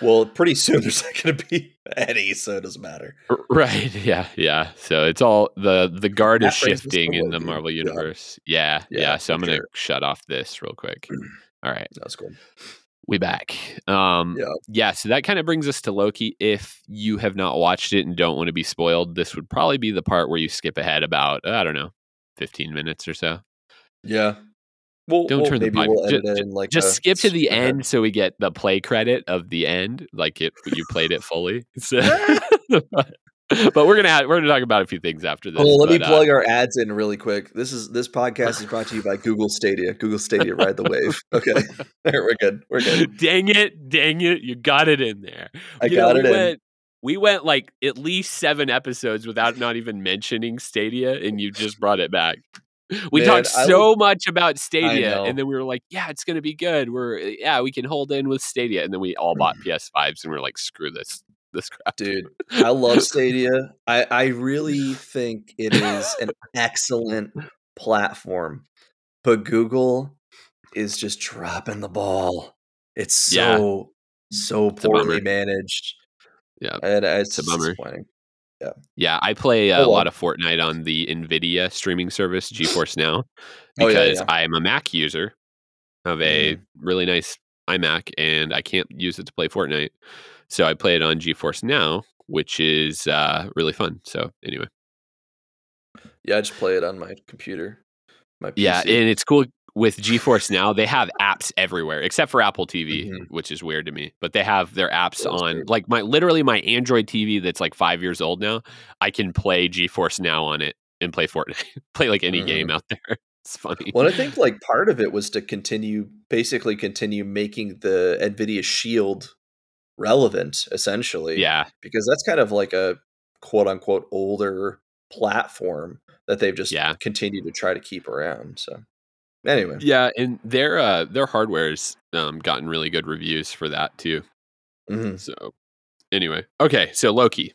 Well, pretty soon there's not going to be any, so it doesn't matter. Right. Yeah. Yeah. So it's all the the guard is That to shifting in the Marvel Yeah. universe. Yeah. Yeah. Yeah, so I'm gonna sure. shut off this real quick. All right. That's cool. We back. Um Yeah. yeah, so that kind of brings us to Loki. If you have not watched it and don't want to be spoiled, this would probably be the part where you skip ahead about, I don't know, 15 minutes or so. Yeah. We'll, Don't we'll- turn the pipe. we'll Ju- edit in like Just skip to the end so we get the play credit of the end, like it you played it fully. So, but we're gonna have, we're gonna talk about a few things after this. Well, let me but, uh, plug our ads in really quick. This is this podcast is brought to you by Google Stadia. Google Stadia, ride the wave. Okay, we're good. We're good. dang it, dang it, you got it in there. I You got know, it we in. Went, we went like at least seven episodes without not even mentioning Stadia, and you just brought it back. We Man, talked so much about Stadia, and then we were like, "Yeah, it's gonna be good. We're eh, yeah, we can hold in with Stadia." And then we all bought PS5s, and we are like, "Screw this, this crap." dude i love stadia i i really think it is an excellent platform but google is just dropping the ball it's Yeah. so so poorly managed Yeah. and it's, It's a bummer. disappointing Yeah, Yeah, I play uh, Oh, a well. lot of Fortnite on the Nvidia streaming service GeForce Now Oh, yeah, because yeah. I am a Mac user of a really nice iMac, and I can't use it to play Fortnite. So I play it on GeForce Now, which is uh, really fun. So anyway. yeah i just play it on my computer my PC. Yeah, and it's cool with GeForce Now. They have apps everywhere except for Apple TV, Mhm. which is weird to me. But they have their apps That is on weird. like my literally my Android TV that's like five years old now. I can play GeForce Now on it and play Fortnite, play like any Mhm. game out there. It's funny. well i think like part of it was to continue basically continue making the nvidia shield relevant essentially yeah, because that's kind of like a quote unquote older platform that they've just Yeah. continued to try to keep around. So anyway, yeah, and their uh, their hardware's um, gotten really good reviews for that too. Mhm. So anyway, okay, so Loki.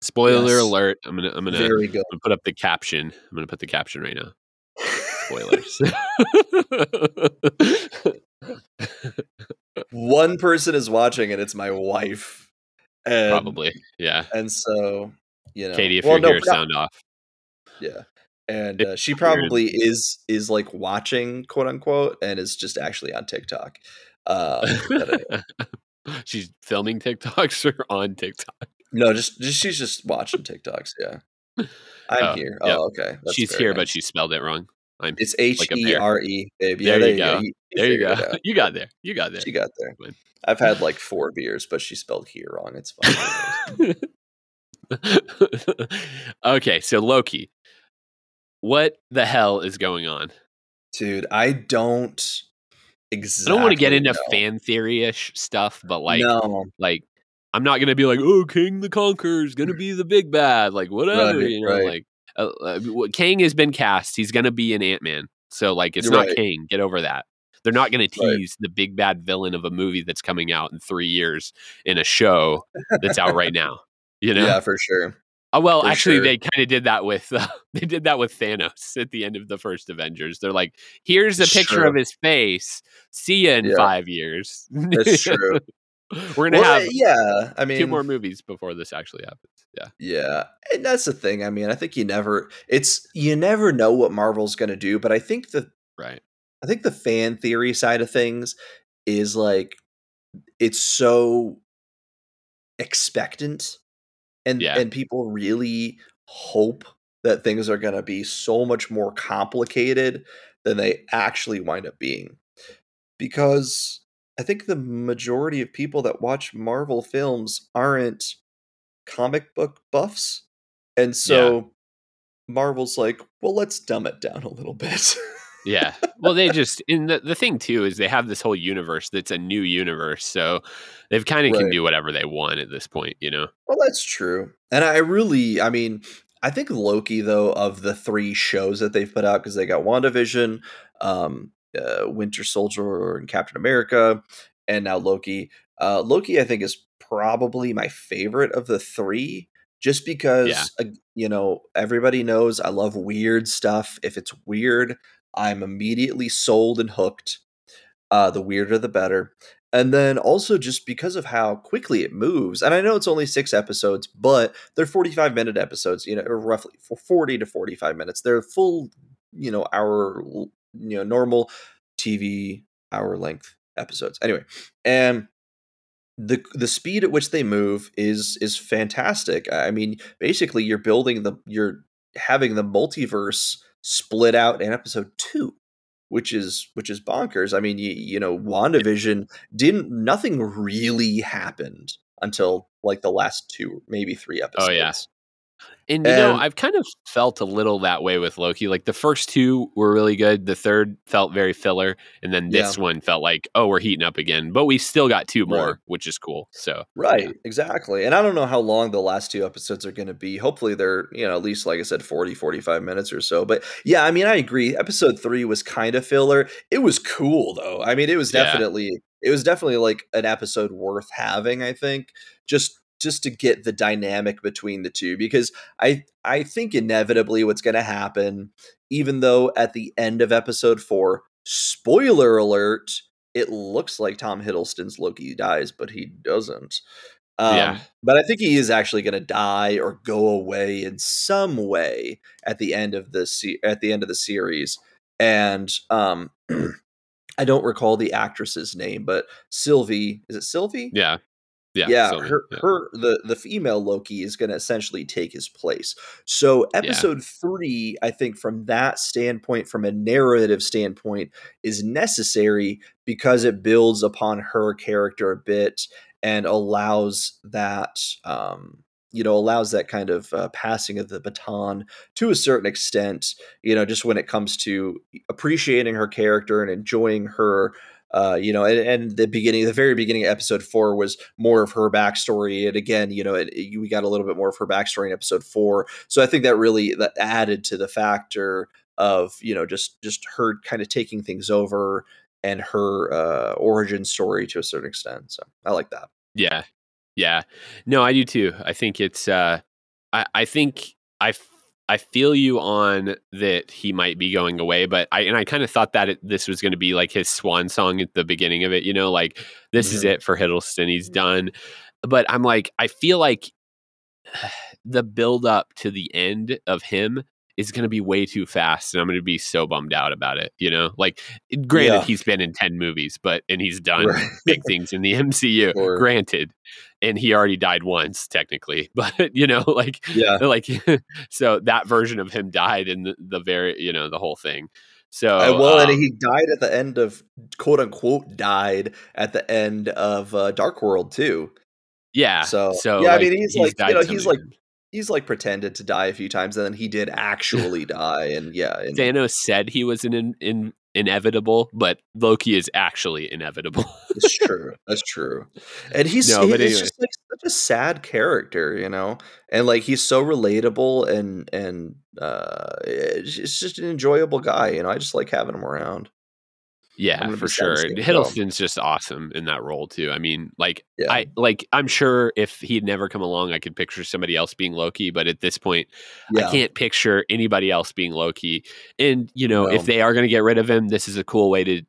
Spoiler Yes. alert! I'm gonna I'm gonna, I'm gonna put up the caption. I'm gonna put the caption right now. Spoilers. One person is watching, and it's my wife. And, Probably, yeah. And so you know, Katie, if well, you're no, here, sound off. yeah. And uh, she probably is is like watching quote unquote, and is just actually on TikTok. Uh. She's filming TikToks or on TikTok. no, just, just she's just watching TikToks. Yeah, I'm Oh, here. yep. Oh, okay. That's She's here, but she spelled it wrong. I'm. It's h-e-r-e like a E bear. R E, baby. There Yeah, you go. You, there you go. You got there. You got there. She got there. I've had like four beers, but she spelled here wrong. It's fine. okay, so Loki. What the hell is going on? Dude, I don't exactly. I don't want to get into know. fan theory ish stuff, but like, no, like I'm not gonna be like, oh, Kang the Conqueror is gonna be the big bad, like whatever, Right, you know, right. like uh, uh, Kang has been cast. He's gonna be an Ant Man, so like it's not. King. Get over that. They're not gonna Right. tease the big bad villain of a movie that's coming out in three years in a show that's out right now. You know, yeah, for sure. Oh, well, actually, sure. they kind of did that with uh, they did that with Thanos at the end of the first Avengers. They're like, "Here's a picture of his face. See you in Yeah. five years." That's true. We're gonna Well, have yeah, I mean, two more movies before this actually happens. Yeah, Yeah, and that's the thing. I mean, I think you never. It's you never know what Marvel's going to do, but I think the right. I think the fan theory side of things is like it's so expectant and Yeah. and people really hope that things are going to be so much more complicated than they actually wind up being. Because i think the majority of people that watch marvel films aren't comic book buffs and so marvel's like well let's dumb it down a little bit Yeah. Well, they just and the the thing too is they have this whole universe that's a new universe, so they've kind of can do whatever they want at this point. You know. Well, that's true. And I really, I mean, I think Loki, though, of the three shows that they've put out, because they got WandaVision, um, uh, Winter Soldier, and Captain America, and now Loki. Uh, Loki, I think, is probably my favorite of the three, just because, uh, you know, everybody knows I love weird stuff. If it's weird, I'm immediately sold and hooked. Uh, the weirder, the better. And then also just because of how quickly it moves and i know it's only six episodes but they're 45 minute episodes you know roughly for 40 to 45 minutes. They're full you know hour you know normal tv hour length episodes. Anyway and the the speed at which they move is is fantastic. I mean basically you're building the you're having the multiverse split out in episode 2 which is which is bonkers. I mean, you, you know, WandaVision didn't nothing really happened until like the last two, maybe three episodes. Oh, yeah. And you know, I've kind of felt a little that way with Loki. Like the first two were really good. The third felt very filler, and then this one felt like, oh, we're heating up again. But we still got two more, Right. which is cool. So Right, yeah. exactly. And I don't know how long the last two episodes are going to be. Hopefully they're, you know, at least like I said 40 45 minutes or so. But yeah, I mean, I agree. Episode 3 was kind of filler. It was cool though. I mean, it was Yeah. definitely it was definitely like an episode worth having, I think. Just just to get the dynamic between the two because I I think inevitably what's going to happen even though at the end of episode 4, spoiler alert, it looks like Tom Hiddleston's Loki dies, but he doesn't. Um, Yeah. But I think he is actually going to die or go away in some way at the end of the se- at the end of the series. And um, I don't recall the actress's name, but Sylvie is it Sylvie? yeah, yeah, yeah, Sylvie, her yeah. her the the female Loki is going to essentially take his place. So episode 3, I think from that standpoint from a narrative standpoint is necessary because it builds upon her character a bit and allows that um you know allows that kind of uh, passing of the baton to a certain extent you know just when it comes to appreciating her character and enjoying her uh, you know, and, and the beginning, the very beginning of episode four was more of her backstory, and again, you know, it, it- we got a little bit more of her backstory in episode four. So I think that really that added to the factor of you know just just her kind of taking things over and her uh, origin story to a certain extent. So I like that. Yeah. Yeah. No, I do too. I think it's uh I I think I I feel you on that he might be going away, but I and I kind of thought that it, this was going to be like his swan song at the beginning of it, you know, like this is Mhm. it for Hiddleston, he's done. But I'm like I feel like the build up to the end of him is going to be way too fast and I'm going to be so bummed out about it, you know? Like granted Yeah. he's been in 10 movies, but and he's done Right. big things in the MCU. Sure. Granted, and he already died once technically, but you know, like Yeah. like so that version of him died in the, the very you know the whole thing. So Uh, well, um, and he died at the end of quote unquote died at the end of uh, Dark World too. yeah, so- so yeah, I mean, he's like, you know, he's like- He's like pretended to die a few times, and then he did actually die. And yeah, and Thanos said he was an in, in, inevitable, but Loki is actually inevitable. it's true. That's true. And he's No, he- but he's anyway. just like such a sad character, you know, and like he's so relatable and and uh, it's it's just an enjoyable guy. You know, I just like having him around. Yeah, for sure. to see him go. Hiddleston's just awesome in that role too. I mean, like Yeah. I like I'm sure if he'd never come along, I could picture somebody else being Loki, but at this point, Yeah, I can't picture anybody else being Loki. And you know, No. if they are going to get rid of him, this is a cool way to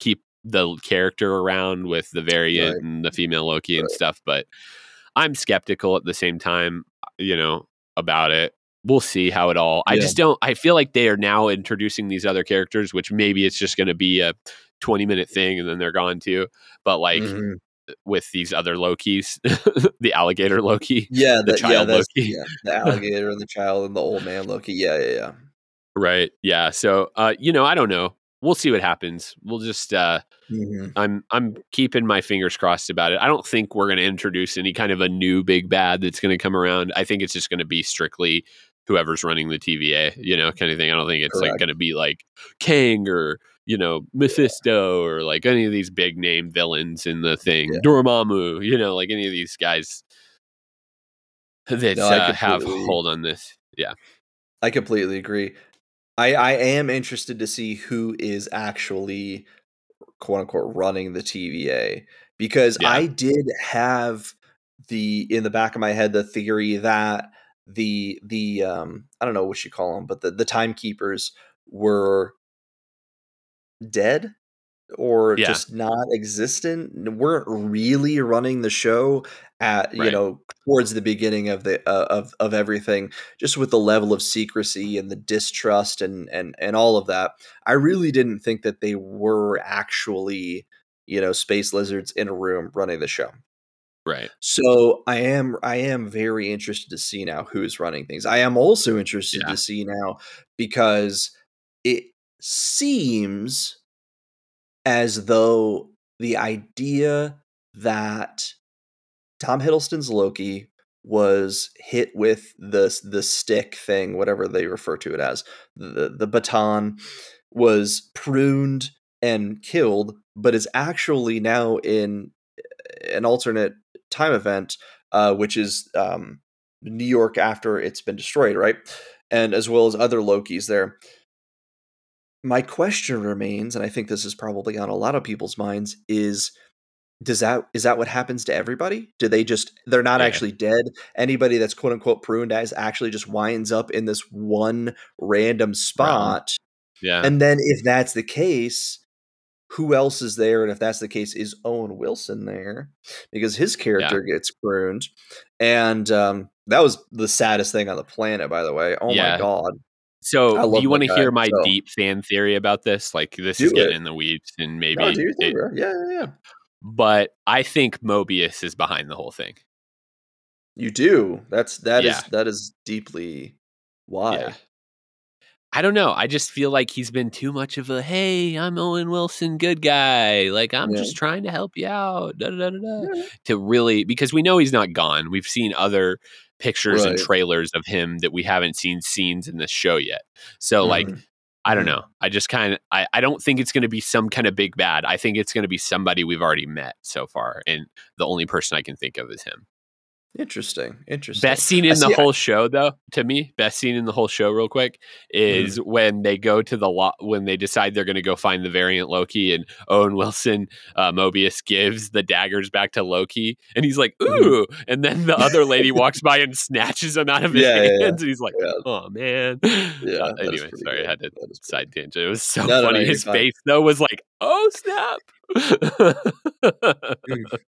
keep the character around with the variant Right. and the female Loki and stuff. But I'm skeptical at the same time, you know, about it. We'll see how it all. I Yeah. just don't. I feel like they are now introducing these other characters, which maybe it's just going to be a 20 minute thing and then they're gone too. But like Mhm. with these other Lokis, the alligator Loki, yeah, the yeah, child that's- Loki. yeah, the alligator and the child and the old man Loki. Yeah, yeah, yeah. Right. Yeah. So, uh, you know, I don't know. We'll see what happens. We'll just. Uh, Mhm. I'm. I'm keeping my fingers crossed about it. I don't think we're going to introduce any kind of a new big bad that's going to come around. I think it's just going to be strictly whoever's running the TVA. You know, kind of thing. I don't think it's like going to be like Kang or you know Mephisto or like any of these big name villains in the thing. Yeah. Dormammu. You know, like any of these guys that No, uh, have hold on this. Yeah. I completely agree. I I am interested to see who is actually quote unquote running the TVA because Yeah. I did have the in the back of my head the theory that the the um I don't know what you call them but the the timekeepers were dead or Yeah. just not existent weren't really running the show at you know towards the beginning of the uh, of of everything just with the level of secrecy and the distrust and and and all of that. I really didn't think that they were actually you know space lizards in a room running the show Right. so i am i am very interested to see now who's running things i am also interested Yeah. to see now because it seems as though the idea that Tom Hiddleston's Loki was hit with the the stick thing, whatever they refer to it as, the the baton was pruned and killed, but is actually now in an alternate time event, uh, which is um, New York after it's been destroyed, right? And as well as other Lokis there. My question remains, and I think this is probably on a lot of people's minds, is does that is that what happens to everybody? Do they just they're not Yeah. actually dead? Anybody that's quote unquote pruned as actually just winds up in this one random spot. Yeah. And then if that's the case, who else is there? And if that's the case, is Owen Wilson there? Because his character gets pruned. And um, that was the saddest thing on the planet, by the way. Oh Yeah. my god. So, do you want to hear my so- deep fan theory about this? Like, this Do is getting in the weeds, and maybe. No, do your thing, it-. Yeah, yeah, yeah. but I think Mobius is behind the whole thing. You do. That's that is Yeah. that is deeply why. I don't know. I just feel like he's been too much of a hey, I'm Owen Wilson, good guy. Like I'm Yeah. just trying to help you out. Da, da, da. Yeah. To really because we know he's not gone. We've seen other pictures and trailers of him that we haven't seen scenes in this show yet. So like Mhm. I don't Mhm. know. I just kind of I, I don't think it's going to be some kind of big bad. I think it's going to be somebody we've already met so far, and the only person I can think of is him. Interesting. Interesting. Best scene I in the see- whole show, though, to me, best scene in the whole show, real quick, is Mm-hmm. when they go to the lot when they decide they're going to go find the variant Loki, and Owen Wilson, uh, Mobius gives the daggers back to Loki, and he's like, Mhm. "Ooh!" And then the other lady walks by and snatches them out of his Yeah, yeah, hands, yeah. and he's like, Yeah. "Oh man!" Yeah. Uh, anyway, sorry, good. I had to That is pretty side tangent. It was so No, no, no, funny. you're His face though was like, "Oh snap!"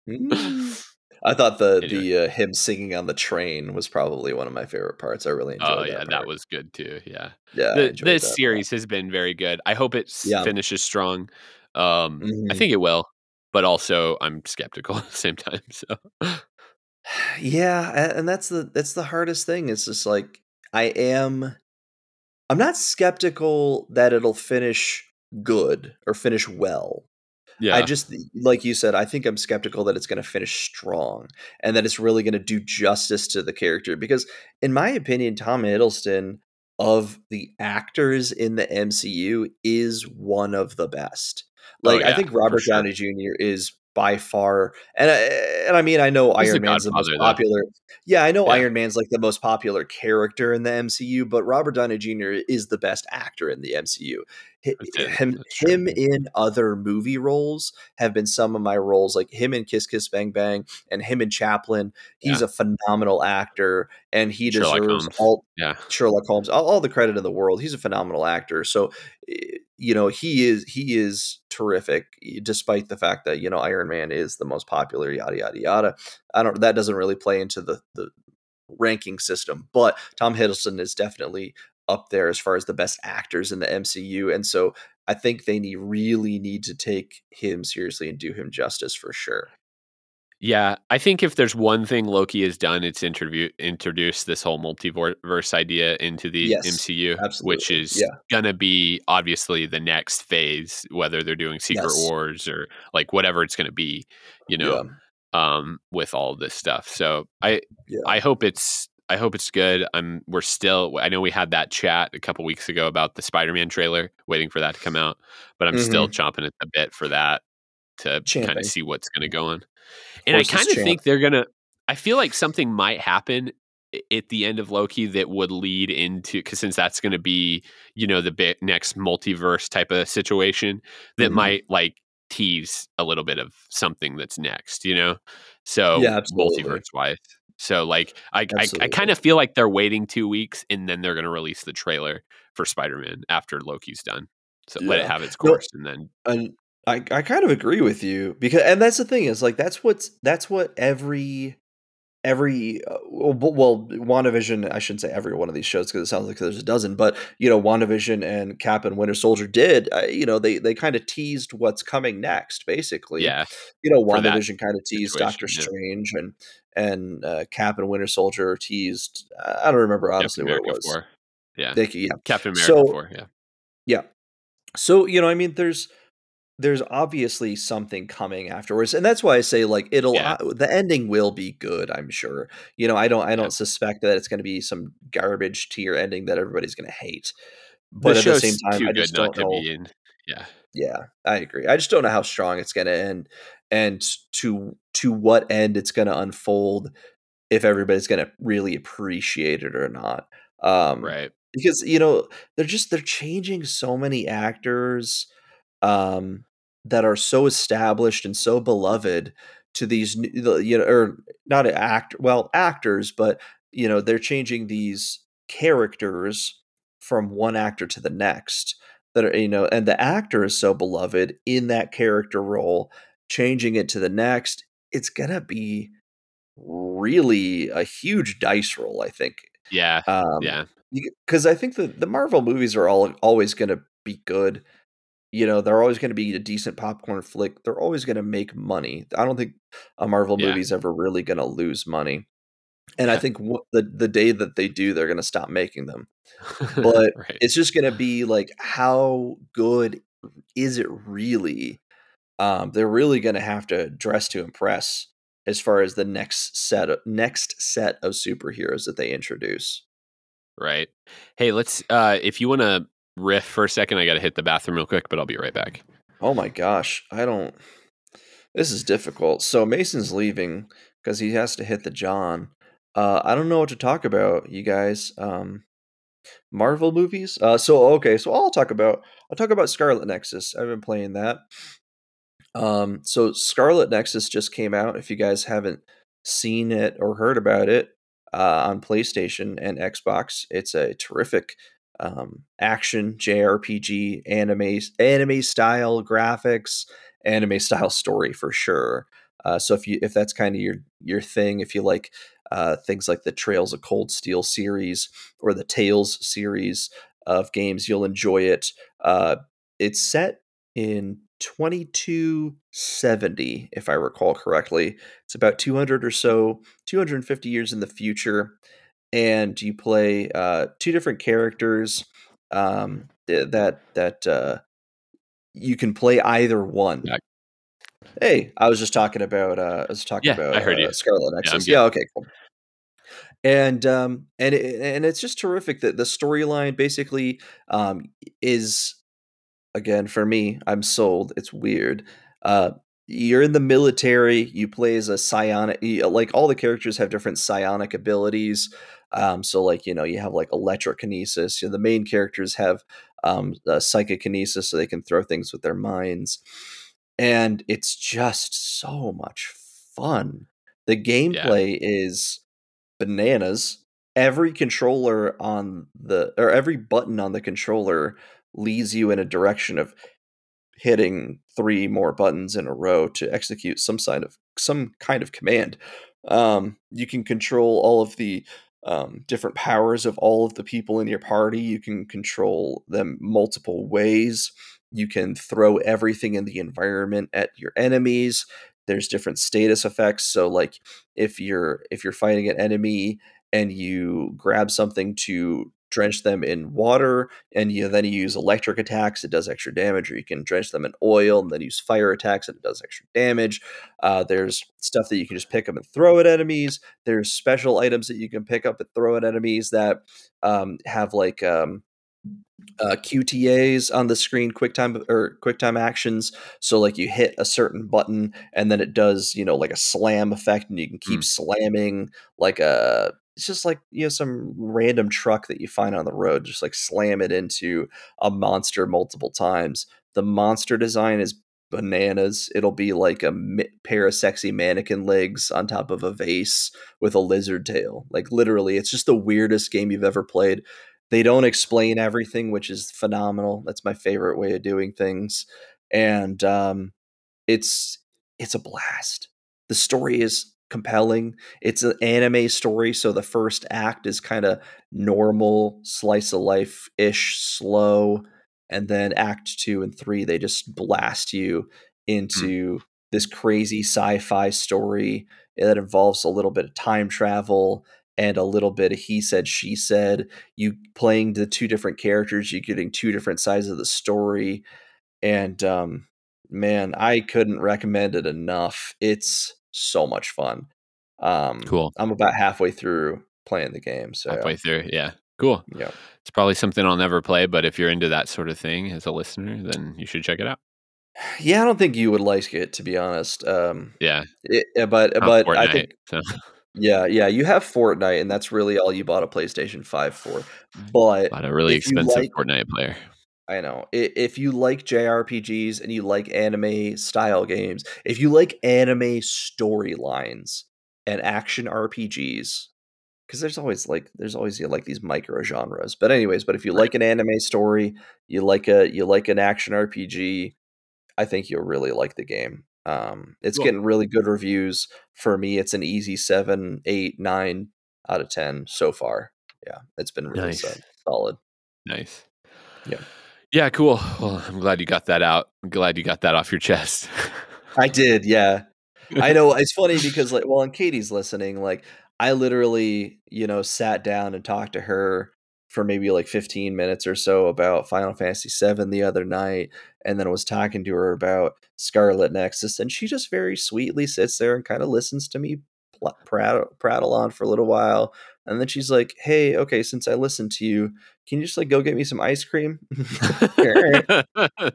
Mm. I thought the Anyway. the uh, him singing on the train was probably one of my favorite parts. I really enjoyed oh yeah, that part. was good too. Yeah. yeah. The, this that series has been very good. I hope it Yeah. finishes strong. Um, I Mhm. think it will, but also I'm skeptical at the same time. So yeah and that's the that's the hardest thing it's just like i am i'm not skeptical that it'll finish good or finish well yeah, i just like you said i think i'm skeptical that it's going to finish strong and that it's really going to do justice to the character because in my opinion tom hiddleston of the actors in the mcu is one of the best Oh, like i think robert sure. downey jr is by far and I, and I mean I know He's the Iron Man's the most Godfather, though. popular. Yeah, I know Yeah. Iron Man's like the most popular character in the MCU, but Robert Downey Jr. is the best actor in the MCU. Hi- That's it. Him, him in other movie roles have been some of my roles, like him in Kiss Kiss Bang Bang and him in Chaplin. He's Yeah. a phenomenal actor, and he deserves all yeah, Sherlock Holmes, all, all the credit in the world. He's a phenomenal actor. So, eh, you know, he is he is terrific, eh, despite the fact that you know Iron Man is the most popular. Yada yada yada. I don't. That doesn't really play into the the ranking system, but Tom Hiddleston is definitely up there as far as the best actors in the MCU, and so I think they need really need to take him seriously and do him justice for sure. yeah. I think if there's one thing Loki has done, it's interview introduced this whole multiverse idea into the Yes, MCU, which is Yeah. gonna be obviously the next phase, whether they're doing Secret Yes. Wars or like whatever it's gonna be. You know, um, with all this stuff. So I Yeah. I hope it's I hope it's good. I'm we're still I know we had that chat a couple weeks ago about the Spider-Man trailer, waiting for that to come out, but I'm still chomping at the bit for that to kind Mm-hmm. Of see what's going to go on. And I kind of think they're going to I feel like something might happen at the end of Loki that would lead into cuz since that's going to be, you know, the bit next multiverse type of situation that Mhm. might like tease a little bit of something that's next, you know? So Yeah, multiverse wise. So like I I, I kind of feel like they're waiting two weeks and then they're gonna release the trailer for Spider-Man after Loki's done. So let it have its No, course and then and I, I kind of agree with you because and that's the thing is like that's what's that's what every every uh, well, WandaVision I shouldn't say every one of these shows because it sounds like there's a dozen but you know WandaVision and Cap and Winter Soldier did uh, you know they they kind of teased what's coming next basically yeah. you know WandaVision kind of teased Doctor situation, Strange and and uh, Cap and Winter Soldier teased I don't remember honestly what it was 4. Yeah. You, yeah Captain America So- 4, yeah. yeah. So, you know, I mean, there's there's obviously something coming afterwards, and that's why I say like it'll Yeah. uh, the ending will be good. I'm sure. You know, I don't I don't suspect that it's going to be some garbage tier ending that everybody's going to hate. The But at the same time, I just don't know. be in. Yeah. Yeah, I agree. I just don't know how strong it's going to end, and to to what end it's going to unfold. If everybody's going to really appreciate it or not. Um, Right. because you know they're just they're changing so many actors um that are so established and so beloved to these you know or not act well actors but you know they're changing these characters from one actor to the next that are you know and the actor is so beloved in that character role changing it to the next it's gonna be really a huge dice roll i think Yeah. um Yeah. because I think the the Marvel movies are all always going to be good. You know, they're always going to be a decent popcorn flick. They're always going to make money. I don't think a Marvel Yeah. movie's ever really going to lose money. And I think wh- the the day that they do, they're going to stop making them. But right. it's just going to be like, how good is it really? Um, they're really going to have to dress to impress as far as the next set of, next set of superheroes that they introduce. Right. Hey, let's uh if you want to riff for a second, I got to hit the bathroom real quick, but I'll be right back. Oh my gosh, I don't. This is difficult. So Mason's leaving because he has to hit the John. Uh, I don't know what to talk about, you guys. Um, Marvel movies. Uh, so okay, so I'll talk about I'll talk about Scarlet Nexus. I've been playing that. Um, so Scarlet Nexus just came out. If you guys haven't seen it or heard about it uh, on PlayStation and Xbox, it's a terrific um, action JRPG anime anime style graphics, anime style story for sure. Uh, so if you if that's kind of your your thing, if you like uh, things like the Trails of Cold Steel series or the Tales series of games, you'll enjoy it. Uh, it's set in 2270, if I recall correctly. It's about 200 or so, 250 years in the future, and you play uh, two different characters um, that that uh, you can play either one. Yeah. Hey, I was just talking about uh, I was talking Yeah, about I heard uh, you. Scarlet Nexus. good. Yeah, okay, cool and um and it, and it's just terrific that the storyline basically um is again for me i'm sold it's weird uh you're in the military you play as a psionic like all the characters have different psionic abilities um so like you know you have like electrokinesis you know, the main characters have um uh, psychokinesis so they can throw things with their minds and it's just so much fun the gameplay is bananas. Every controller on the or every button on the controller leads you in a direction of hitting three more buttons in a row to execute some side of some kind of command. Um, you can control all of the um, different powers of all of the people in your party. You can control them multiple ways. You can throw everything in the environment at your enemies. There's different status effects. So, like if you're if you're fighting an enemy and you grab something to drench them in water and you then you use electric attacks it does extra damage or you can drench them in oil and then use fire attacks and it does extra damage uh, there's stuff that you can just pick up and throw at enemies there's special items that you can pick up and throw at enemies that um, have like um, uh, QTAs on the screen, quick time or quick time actions. So like you hit a certain button and then it does, you know, like a slam effect, and you can keep Mm. slamming like a. It's just like you know some random truck that you find on the road, just like slam it into a monster multiple times. The monster design is bananas. It'll be like a mi- pair of sexy mannequin legs on top of a vase with a lizard tail. Like literally, it's just the weirdest game you've ever played. They don't explain everything, which is phenomenal. That's my favorite way of doing things. And um, it's it's a blast. The story is compelling. It's an anime story, so the first act is kind of normal, slice of life ish, slow, and then act two and three they just blast you into this crazy sci-fi story that involves a little bit of time travel and a little bit of he said she said you playing the two different characters you're getting two different sides of the story and um man, I couldn't recommend it enough. It's so much fun. Um, Cool. I'm about halfway through playing the game, so Halfway through. Yeah. Cool. yeah. It's probably something I'll never play, but if you're into that sort of thing as a listener, then you should check it out. Yeah, I don't think you would like it to be honest. Um, Yeah. it, uh, but Not but I think so. yeah, yeah, you have Fortnite, and that's really all you bought a PlayStation Five for. But a really expensive like- Fortnite player. I know if you like JRPGs and you like anime style games, if you like anime storylines and action RPGs, because there's always like there's always you know, like these micro genres. But anyways, but if you like an anime story, you like a you like an action RPG, I think you'll really like the game. Um, it's Cool. getting really good reviews. For me, it's an easy seven, eight, nine out of ten so far. Yeah, it's been really Nice. solid. Nice. Yeah. Yeah, cool. Well, I'm glad you got that out. I'm glad you got that off your chest. I did, yeah. I know it's funny because like well, and Katie's listening, like I literally, you know, sat down and talked to her for maybe like 15 minutes or so about Final Fantasy 7 the other night and then was talking to her about Scarlet Nexus and she just very sweetly sits there and kind of listens to me prattle, prattle on for a little while and then she's like, "Hey, okay, since I listened to you, can you just like go get me some ice cream?"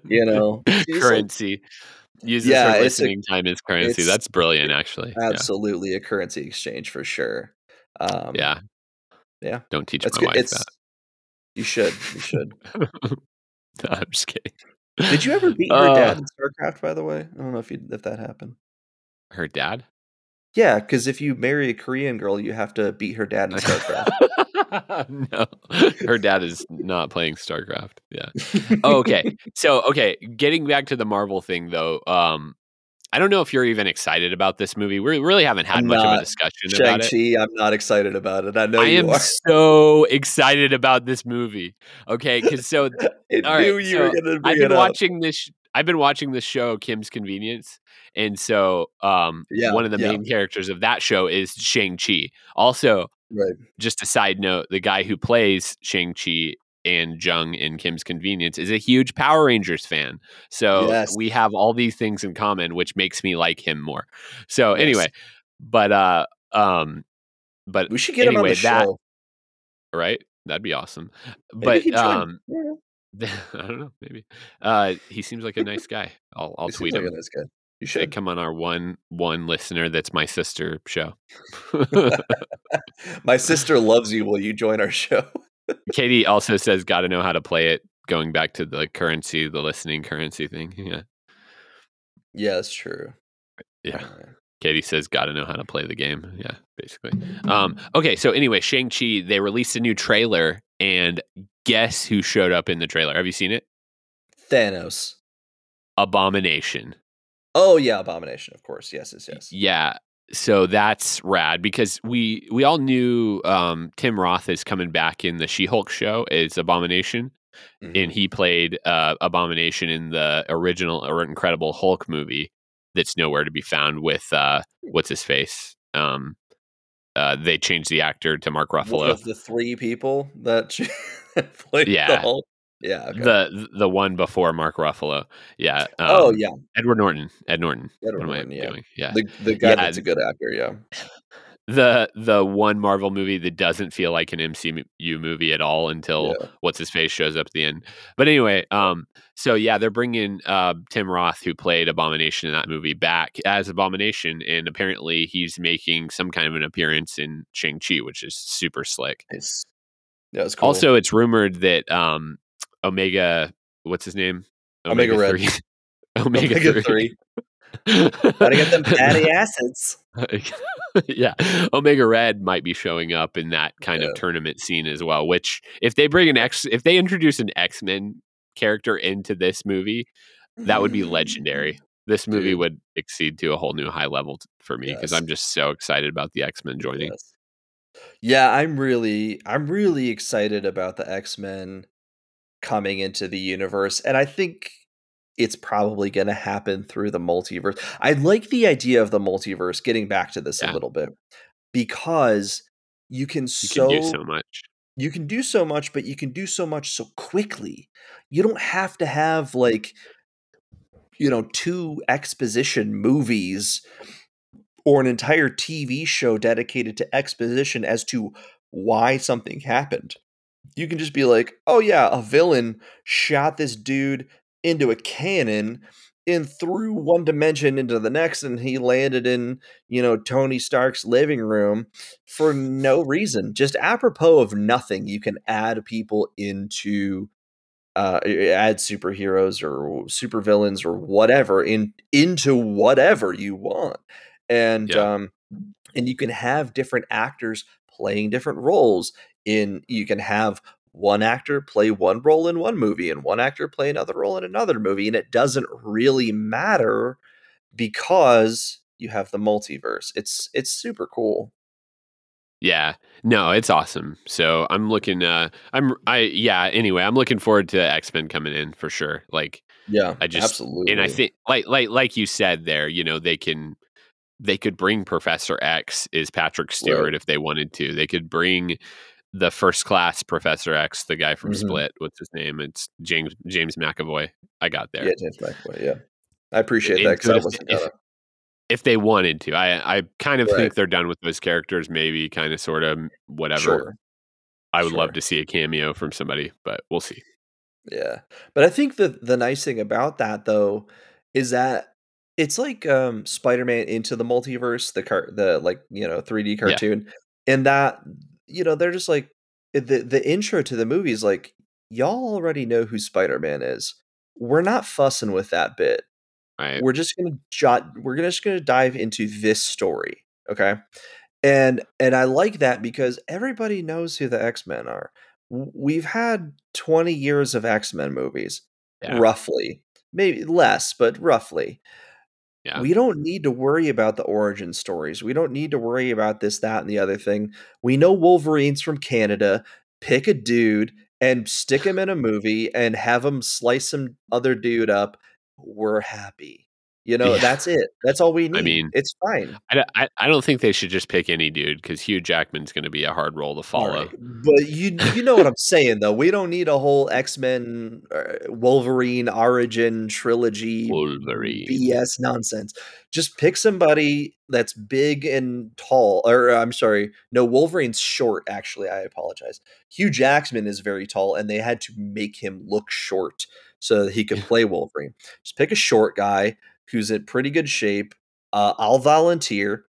You know, she's like, currency. Uses Yeah, her it's a- listening time as currency. That's brilliant, actually. Yeah. absolutely a currency exchange for sure. Um, Yeah. yeah. Don't teach that's my good. wife It's you should you should. No, I'm just kidding. Did you ever beat your Uh, dad in StarCraft? By the way, I don't know if you if that happened. Her dad? Yeah, because if you marry a Korean girl, you have to beat her dad in StarCraft. no, her dad is not playing StarCraft. Yeah. Oh, okay. So, okay, getting back to the Marvel thing though, um, I don't know if you're even excited about this movie. We really haven't had I'm much of a discussion Shang about it. I'm not excited about it. I know I you am are. so excited about this movie. Okay, because so I all knew right, you were so going to I've been it up. watching this. I've been watching this show, Kim's Convenience, and so um, Yeah, one of the yeah. main characters of that show is Shang Chi. Also, Right. just a side note: the guy who plays Shang Chi and Jung in Kim's Convenience is a huge Power Rangers fan. So Yes. we have all these things in common, which makes me like him more. So Yes. anyway, but uh, um, but We should get him on anyway, the that- show. right, that'd be awesome. Maybe but um. Yeah, I don't know. Maybe uh, he seems like a nice guy. I'll I'll he seems tweet like him. a nice guy. You Say, should. come on our one one listener. That's my sister show. My sister loves you. Will you join our show? Katie also says, "Got to know how to play it." Going back to the currency, the listening currency thing. Yeah, yeah, that's true. yeah. Uh, Katie says, "Got to know how to play the game." Yeah, basically. Um, okay, so anyway, Shang Chi. They released a new trailer, and guess who showed up in the trailer? Have you seen it? Thanos. Abomination. Oh yeah, Abomination. Of course. Yes, yes, yes. Yeah. So that's rad because we we all knew um, Tim Roth is coming back in the She-Hulk show as Abomination, Mhm. and he played uh, Abomination in the original or Incredible Hulk movie. That's nowhere to be found with uh, what's his face. Um, uh, they changed the actor to Mark One Ruffalo. of the three people that played the Yeah. Hulk. Yeah. Okay. The the one before Mark Ruffalo, yeah. Um, oh yeah, Edward Norton. Ed Norton. Edward what am Norton, I yeah. doing? Yeah. the the guy Yeah, that's a good actor. Yeah. the the one Marvel movie that doesn't feel like an MCU movie at all until Yeah. what's his face shows up at the end. But anyway, um, so yeah, they're bringing uh, Tim Roth, who played Abomination in that movie, back as Abomination, and apparently he's making some kind of an appearance in Shang Chi, which is super slick. It's yeah, it's cool. Also, it's rumored that um, Omega, what's his name? Omega Red. 3. Omega, Omega 3. three. Gotta get them fatty acids. yeah, Omega Red might be showing up in that kind Yeah. of tournament scene as well. Which, if they bring an X, if they introduce an X Men character into this movie, that would be legendary. This movie Dude. would exceed to a whole new high level t- for me because Yes. I'm just so excited about the X Men joining. Yes. Yeah, I'm really I'm really excited about the X-Men coming into the universe and I think it's probably going to happen through the multiverse. I like the idea of the multiverse getting back to this Yeah. a little bit because you can You so, can do so much. you can do so much but you can do so much so quickly. You don't have to have like you know, two exposition movies or an entire TV show dedicated to exposition as to why something happened. You can just be like, "Oh yeah, a villain shot this dude into a cannon and threw one dimension into the next and he landed in you know tony stark's living room for no reason just apropos of nothing you can add people into uh add superheroes or supervillains or whatever in into whatever you want and Yeah. um and you can have different actors playing different roles in you can have one actor play one role in one movie and one actor play another role in another movie and it doesn't really matter because you have the multiverse it's it's super cool Yeah. No, it's awesome. So I'm looking uh I'm I yeah, anyway, I'm looking forward to X-Men coming in for sure. Like yeah I just- absolutely and I think like like like you said there, you know, they can they could bring Professor X is Patrick Stewart Right. if they wanted to. They could bring the first class Professor X, the guy from Mhm. Split. What's his name? It's James James McAvoy. I got there. yeah James McAvoy, yeah i appreciate that because if- wasn't if- If they wanted to. I I kind of Right. think they're done with those characters, maybe kind of sort of whatever. sure I would love to see a cameo from somebody, but we'll see. Yeah. But I think the the nice thing about that though is that it's like um Spider-Man into the multiverse, the car the like, you know, 3D cartoon. And that you know, they're just like the the intro to the movie is like y'all already know who Spider-Man is. We're not fussing with that bit. Right. We're just going to jot we're gonna, just to dive into this story, okay? And and I like that because everybody knows who the X-Men are. We've had 20 years of X-Men movies Yeah. roughly maybe less but roughly Yeah. we don't need to worry about the origin stories. We don't need to worry about this that and the other thing. We know wolverine's from canada. Pick a dude and stick him in a movie and have him slice some other dude up. We're happy you know Yeah. that's it that's all we need I mean, it's fine I, don't- I, I don't think they should just pick any dude because Hugh Jackman's going to be a hard role to follow. right. But you you know what I'm saying though. We don't need a whole X Men uh, Wolverine origin trilogy Wolverine. BS nonsense. Just pick somebody that's big and tall. Or I'm sorry, no Wolverine's short. Actually, I apologize. Hugh Jackman is very tall, and they had to make him look short so that he could play Wolverine. Just pick a short guy who's in pretty good shape. Uh, I'll volunteer,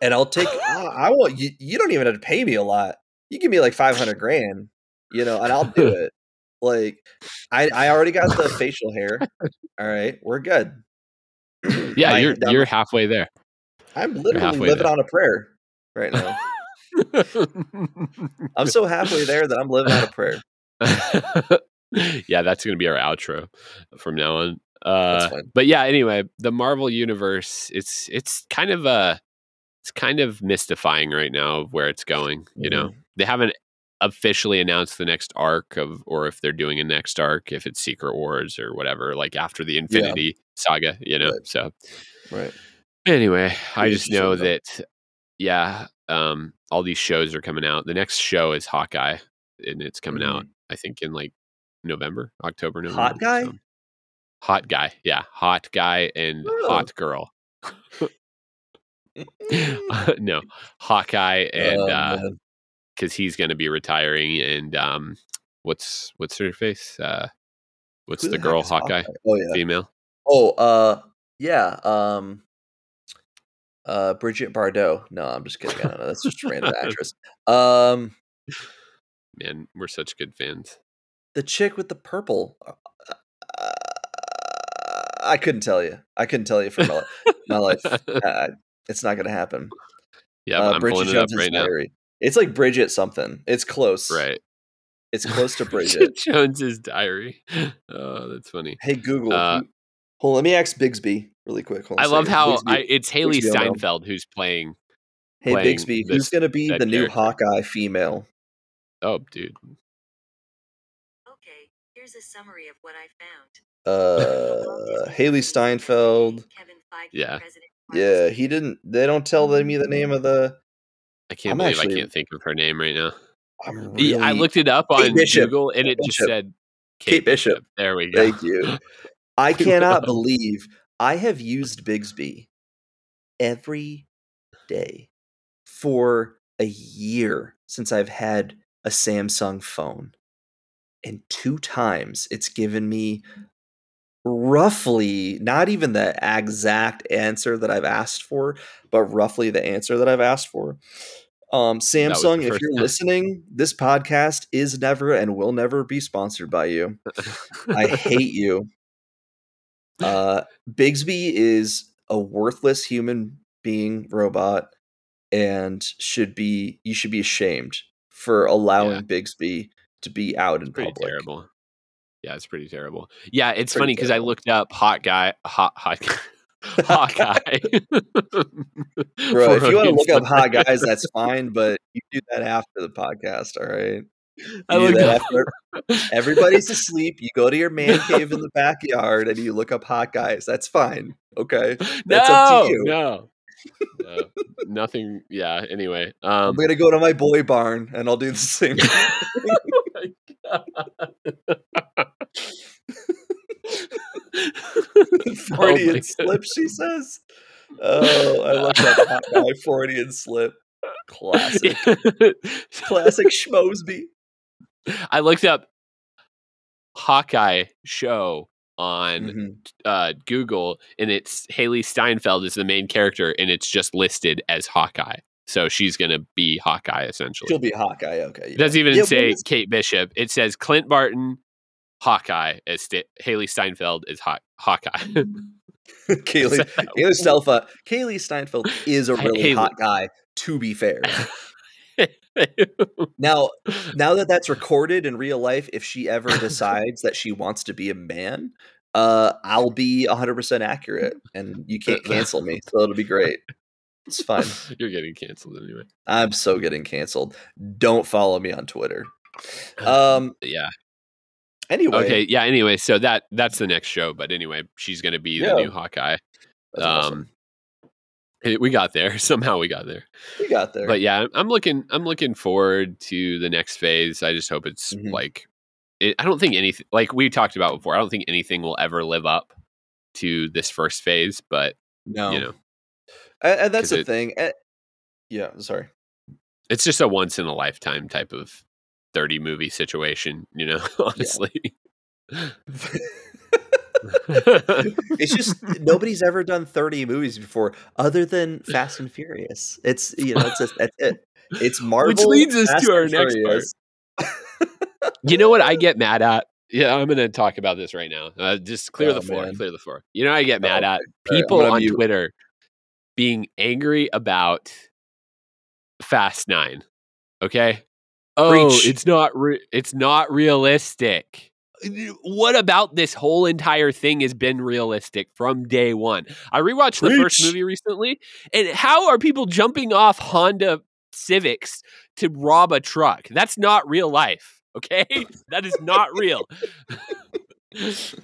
and I'll take. I, I want you. You don't even have to pay me a lot. You give me like five hundred grand, you know, and I'll do it. Like, I I already got the facial hair. All right, we're good. Yeah, you're you're halfway there. I'm literally living there. on a prayer right now. I'm so halfway there that I'm living on a prayer. yeah, that's going to be our outro from now on. Uh, but yeah, anyway, the Marvel universe, it's it's kind of uh it's kind of mystifying right now of where it's going. You know, Mhm. they haven't officially announced the next arc of, or if they're doing a next arc, if it's Secret Wars or whatever, like after the Infinity Saga. You know, Right. so Right. Anyway, I just know that yeah, um, all these shows are coming out. The next show is Hawkeye, and it's coming out I think in like November, October, November. Mm-hmm. Hot guy? so- Hot guy, yeah, hot guy and Oh. hot girl. no, Hawkeye and Oh, uh because he's going to be retiring, and um, what's what's her face? Uh, what's Who the heck girl is Hawkeye? Oh yeah. Female. Oh, uh, yeah. Um, uh, Bridget Bardot. No, I'm just kidding. I don't know. That's just a random actress. Um, Man, we're such good fans. the chick with the purple. I couldn't tell you. I couldn't tell you for my, my life. Uh, it's not going to happen. Yeah, uh, I'm Bridget pulling it up Jones's right now. Diary. It's like Bridget something. It's close. Right. It's close to Bridget Bridget. Jones's diary. Oh, that's funny. hey Google. Uh, hold on, let me ask Bixby really quick. Hold on love how I, it's Hailee Bixby. Steinfeld who's playing. hey playing Bixby, this who's going to be said the new. Hawkeye female? Oh, dude. Okay, here's a summary of what I found. Uh, Hailee Steinfeld. Yeah. Yeah, he didn't. They don't tell me the name of the. I can't I'm believe I can't think of her name right now. I'm Yeah, I looked it up on Google and it just said Kate Bishop. There we go. Thank you. I cannot believe I have used Bixby every day for a year since I've had a Samsung phone. And two times it's given me roughly not even the exact answer that I've asked for, but roughly the answer that I've asked for. Um, Samsung, if you're time. listening, this podcast is never and will never be sponsored by you. I hate you. Uh, Bixby is a worthless human being robot and should be you should be ashamed for allowing Yeah. Bixby to be out in pretty public. terrible. Yeah, it's pretty terrible. Yeah, it's Pretty funny because I looked up hot guy, hot hot Hawkeye. Bro, if you want to look up hot guys, that's fine, but you do that after the podcast, all right? I You do looked that up. after everybody's asleep. You go to your man cave in the backyard and you look up hot guys. That's fine. Okay. That's no, up to you. no, no, nothing. Yeah. Anyway, I'm um, gonna go to my boy barn and I'll do the same. Freudian my slip, she says. Oh, I love that hot guy Freudian slip. Classic. Classic Schmosby. I looked up Hawkeye show on Mhm. uh, Google, and it's Hailee Steinfeld is the main character, and it's just listed as Hawkeye. So she's gonna be Hawkeye essentially. She'll be Hawkeye. Okay. It doesn't even Yeah, say Kate Bishop. It says Clint Barton, Hawkeye, as Sta- Hailee Steinfeld is Haw- Hawkeye. Kaylee, Kaylee Steinfeld. Kaylee Steinfeld is a really Hailee. hot guy. To be fair, now now that that's recorded in real life, if she ever decides that she wants to be a man, uh, I'll be 100 percent accurate, and you can't cancel me, so it'll be great. It's fine. You're getting canceled anyway. I'm so getting canceled. Don't follow me on Twitter. Um. yeah. Anyway. Okay. Yeah. Anyway, so that that's the next show. But anyway, she's gonna be Yeah. the new Hawkeye. That's awesome. Um, it- we got there somehow. We got there. We got there. But yeah, I'm- looking. I'm looking forward to the next phase. I just hope it's Mhm. like. It, I don't think anything like we talked about before. I don't think anything will ever live up to this first phase. But no. you know, and, and that's the it- thing. Eh, yeah. Sorry. it's just a once in a lifetime type of 30 movie situation. You know, honestly. it's just nobody's ever done 30 movies before other than Fast and Furious. It's you know, it's just, that's it. It's Marvel. Which leads us Fast to our next part. You know what I get mad at? Yeah, I'm going to talk about this right now. Uh, just clear Oh, the floor. man. Clear the floor. You know, what I get mad Oh, at right, people I'm on mute. Twitter being angry about Fast Nine. Okay. Oh, Preach. it's not. Re- it's not realistic. What about this whole entire thing has been realistic from day one? I rewatched the first movie recently, and how are people jumping off Honda Civics to rob a truck? That's not real life. Okay, that is not real.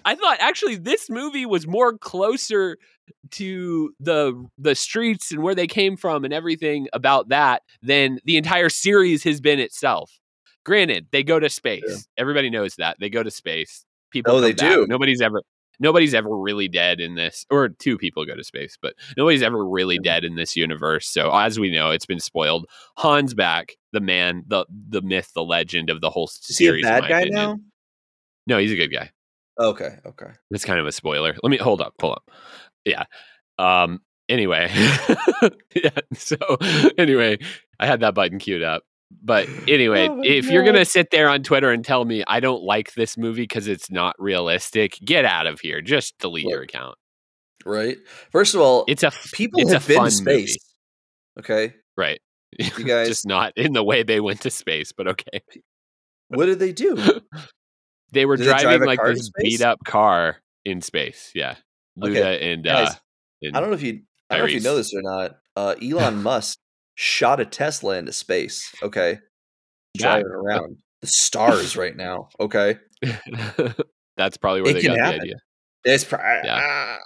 I thought actually this movie was more closer to the the streets and where they came from and everything about that than the entire series has been itself. Granted, they go to space. Yeah. Everybody knows that they go to space. People, Oh, they back. do. Nobody's ever nobody's ever really dead in this, or two people go to space, but nobody's ever really dead in this universe. So as we know, it's been spoiled. Han's back, the man, the the myth, the legend of the whole Is he a series. bad guy opinion. now? No, he's a good guy. Okay, okay. That's kind of a spoiler. Let me hold up, pull up. Yeah. Um. Anyway. yeah. So anyway, I had that button queued up. But anyway, Oh if you're gonna sit there on Twitter and tell me I don't like this movie because it's not realistic, get out of here. Just delete your account. Right. First of all, It's a people it's have a been to space. movie. Okay. right? You guys- just not in the way they went to space, but okay. What did they do? They were Did they drive driving a like this beat up car in space. Yeah, Luda Okay, and guys, uh, and I don't know if you I don't know if you know this or not. Uh, Elon Musk shot a Tesla into space. Okay. Yeah. Driving around the stars right now. Okay. That's probably where It they got happen. the idea. It's pro- uh,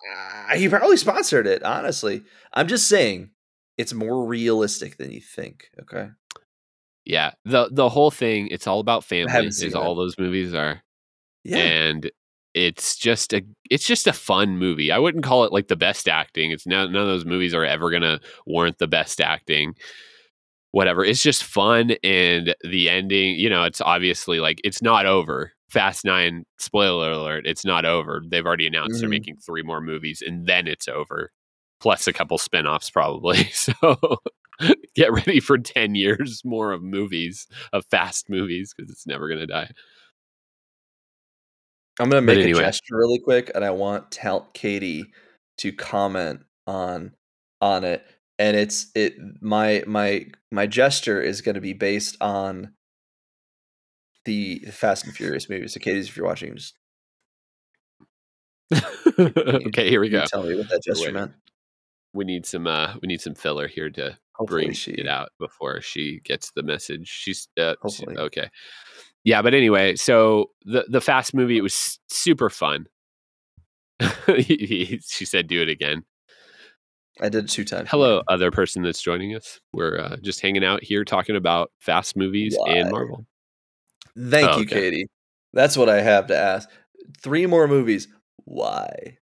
he probably sponsored it, honestly. I'm just saying it's more realistic than you think. Okay. Yeah, the the whole thing. It's all about family. Is all those movies are, Yeah. and it's just a it's just a fun movie. I wouldn't call it like the best acting. It's none, none of those movies are ever gonna warrant the best acting. Whatever. It's just fun and the ending, you know, it's obviously like it's not over. Fast Nine, spoiler alert, it's not over. They've already announced they're Mhm. making three more movies and then it's over. Plus a couple spin-offs probably. So get ready for 10 years more of movies, of fast movies, because it's never gonna die. I'm gonna make anyway. a gesture really quick, and I want Tal Katie to comment on on it. And it's it my my my gesture is gonna be based on the Fast and Furious movies. So, Katie's, if you're watching, just okay, here we go. tell me what that gesture meant. We need some uh we need some filler here to Hopefully, bring she it out before she gets the message. She's uh, she- okay. Yeah, but anyway, so the the fast movie it was super fun. she said, "Do it again." I did it two times. Hello, other person that's joining us. We're uh, just hanging out here talking about fast movies and Marvel. Thank Oh, you, okay. Katie. That's what I have to ask. Three more movies. Why?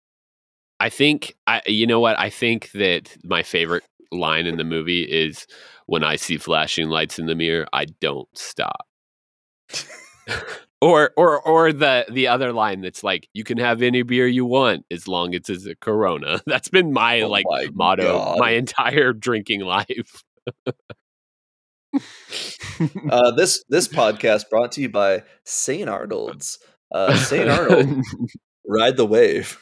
I think I you know what? I think that my favorite line in the movie is when I see flashing lights in the mirror, I don't stop. or or or the the other line that's like you can have any beer you want as long as it's a corona. That's been my Oh like my motto God. my entire drinking life. Uh, this this podcast brought to you by St. Arnold's. Uh, St. Arnold, ride the wave.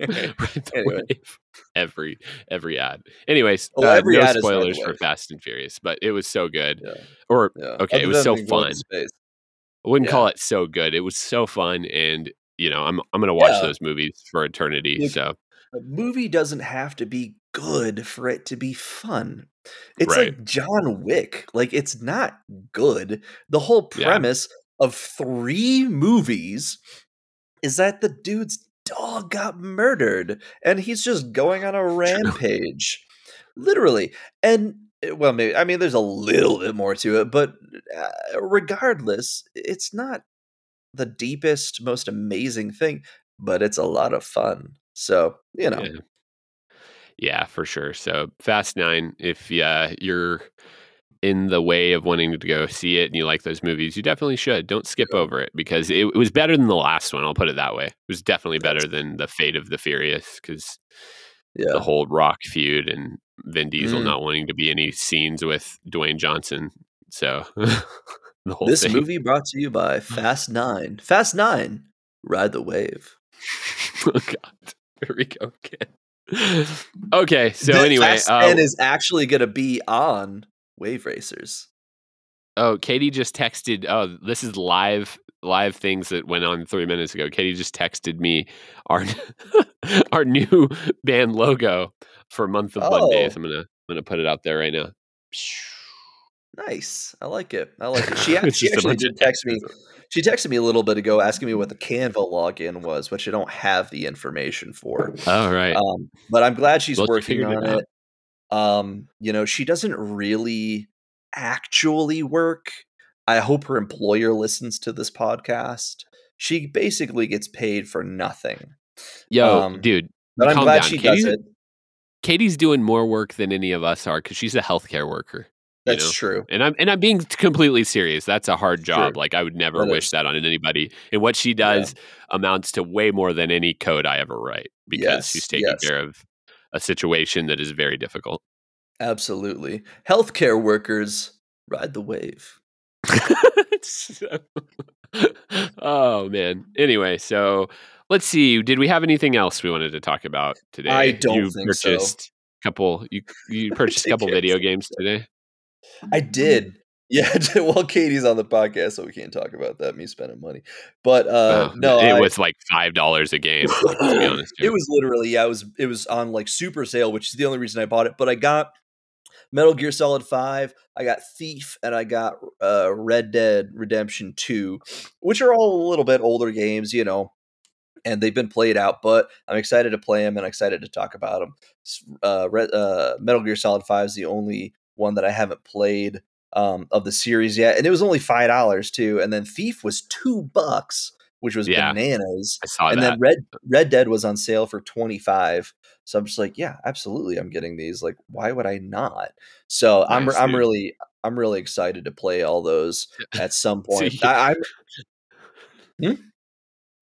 Ride the Anyway. wave. Every every ad. Anyways, Oh, uh, every no ad is Ride the spoilers for Fast and Furious, but it was so good. Yeah, Or yeah. Okay, it was so fun. I wouldn't Yeah. call it so good. It was so fun, and you know, I'm I'm gonna watch Yeah. those movies for eternity. So A movie doesn't have to be good for it to be fun. It's Right. like John Wick. Like it's not good. The whole Yeah. premise of three movies is that the dude's dog got murdered and he's just going on a rampage. Literally. And well, maybe I mean there's a little bit more to it, but uh, regardless, it's not the deepest, most amazing thing, but it's a lot of fun. So, you know, yeah. yeah, for sure. So Fast Nine, if uh, you're in the way of wanting to go see it and you like those movies, you definitely should. Don't skip over it because it, it was better than the last one. I'll put it that way. It was definitely better than the Fate of the Furious because yeah. the whole Rock feud and Vin Diesel Mm. not wanting to be any scenes with Dwayne Johnson. So the whole This thing. movie brought to you by Fast Nine. Fast Nine, ride the wave. oh God, here we go again. Okay, so Th- anyway, Fast uh, 10 is actually going to be on Wave Racers. oh, Katie just texted. Oh, this is live live things that went on three minutes ago. Katie just texted me our our new band logo for a month of Mondays. Oh. I'm gonna I'm gonna put it out there right now. Nice. I like it. I like it. She, ac- It's she actually did text me. She texted me a little bit ago asking me what the Canva login was, which I don't have the information for. All right. Um, but I'm glad she's Well, working figured it on it. Um, you know, she doesn't really actually work. I hope her employer listens to this podcast. She basically gets paid for nothing. Yo, um, dude, But I'm glad down. she Katie's, does it. Katie's doing more work than any of us are because she's a healthcare worker. That's know? true. And I'm and I'm being completely serious. That's a hard job. True. Like I would never That wish is. that on anybody. And what she does amounts to way more than any code I ever write because Yes, she's taking yes. care of a situation that is very difficult. Absolutely. Healthcare workers ride the wave. So- oh man. Anyway, so let's see. Did we have anything else we wanted to talk about today? I don't you think so. purchased a couple you you purchased a couple video games today. I did. Yeah, well, Katie's on the podcast, so we can't talk about that. Me spending money, but uh, Oh, no, it I- was like five dollars a game. To be honest, it was literally yeah, it was it was on like super sale, which is the only reason I bought it. But I got Metal Gear Solid Five, I got Thief, and I got uh, Red Dead Redemption Two, which are all a little bit older games, you know, and they've been played out. But I'm excited to play them and excited to talk about them. Uh, Red, uh, Metal Gear Solid Five is the only one that I haven't played um, of the series yet, and it was only five dollars too. And then Thief was two bucks. which was Yeah. bananas. I saw and that. then Red Red Dead was on sale for 25. So I'm just like, yeah, absolutely I'm getting these. Like why would I not? So I'm Nice, I'm dude. really I'm really excited to play all those at some So point. you- I, I'm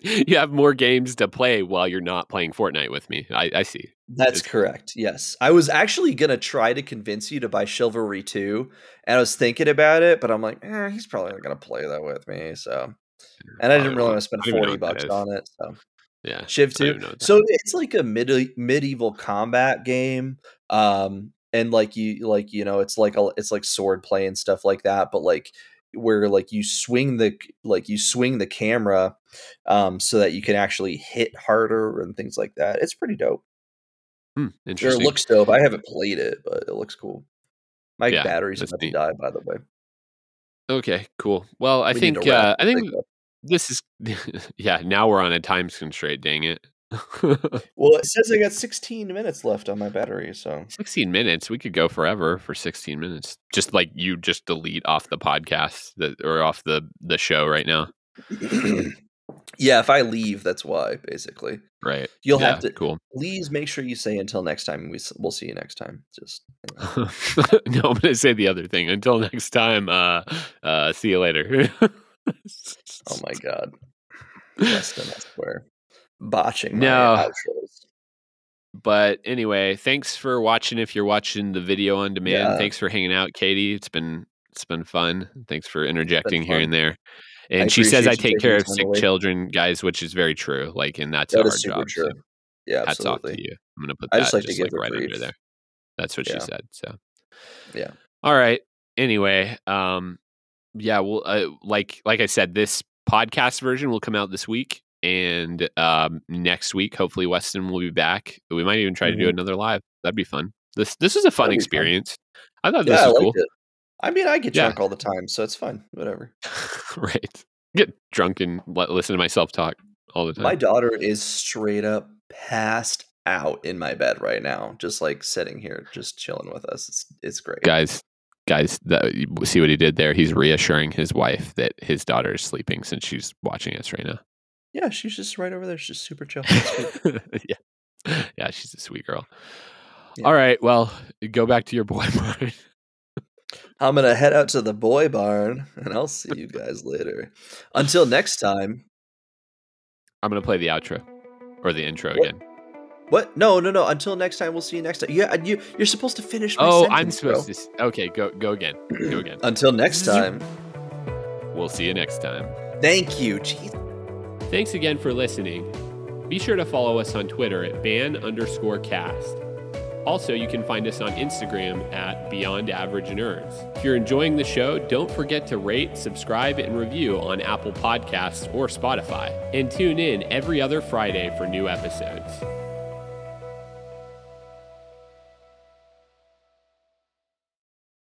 you have more games to play while you're not playing Fortnite with me. I, I see. That's It's- correct. Yes. I was actually going to try to convince you to buy Chivalry 2, and I was thinking about it, but I'm like, eh, he's probably not going to play that with me. So, and I didn't really want to spend I don't even 40 know what that bucks on it. So, Yeah. Chiv I don't 2. know So, it's like a mid- medieval combat game. Um, and like you, like, you know, it's like, a, it's like sword play and stuff like that, but like, where like you swing the like you swing the camera um so that you can actually hit harder and things like that it's pretty dope Hmm, Sure, it looks dope. I haven't played it, but it looks cool. My Yeah, battery's about to die, by the way. okay, cool. Well, I We think uh, I think this is yeah. Now we're on a time constraint. Dang it. Well, it says I got 16 minutes left on my battery, so 16 minutes. We could go forever for 16 minutes. Just like you just delete off the podcast that, or off the the show right now. yeah. If I leave, that's why. Basically, Right. you'll Yeah, have to. Cool. Please make sure you say until next time. We we'll see you next time. Just no, I'm gonna say the other thing. Until next time, uh uh see you later. oh my god, Weston, I swear, botching my No. but anyway, thanks for watching if you're watching the video on demand. Yeah. Thanks for hanging out, Katie. It's been it's been fun. Thanks for interjecting here and there. And she says I take care of sick away. children, guys, which is very true. Like, and that's That super job. So Yeah, hats absolutely. off to you. I'm gonna put I that just just like like, to give her right under there. That's what she said. So Yeah. All right. Anyway, um, yeah, well, uh, like like I said, this podcast version will come out this week, and um, next week, hopefully, Weston will be back. We might even try to do Mhm. another live. That'd be fun. This this is a fun That'd be fun. experience. I thought Yeah, this was liked cool. it. I mean, I get Yeah. drunk all the time, so it's fine. Whatever. right. Get drunk and let, listen to myself talk all the time. My daughter is straight up passed out in my bed right now, just like sitting here, just chilling with us. It's it's great. guys, guys, that, you see what he did there? He's reassuring his wife that his daughter is sleeping since she's watching us right now. Yeah, she's just right over there. She's just super chill. Yeah. Yeah, she's a sweet girl. Yeah. All right. Well, go back to your boy barn. I'm gonna head out to the boy barn, and I'll see you guys later. Until next time. I'm gonna play the outro or the intro What? again. What? No, no, no. Until next time. We'll see you next time. Yeah, you you're supposed to finish. My Oh, I'm supposed bro. to. Okay, go go again. Go again. Until next time. We'll see you next time. Thank you. Jeez. Thanks again for listening. Be sure to follow us on Twitter at ban underscore cast. Also, you can find us on Instagram at Beyond Average Nerds. If you're enjoying the show, don't forget to rate, subscribe, and review on Apple Podcasts or Spotify. And tune in every other Friday for new episodes.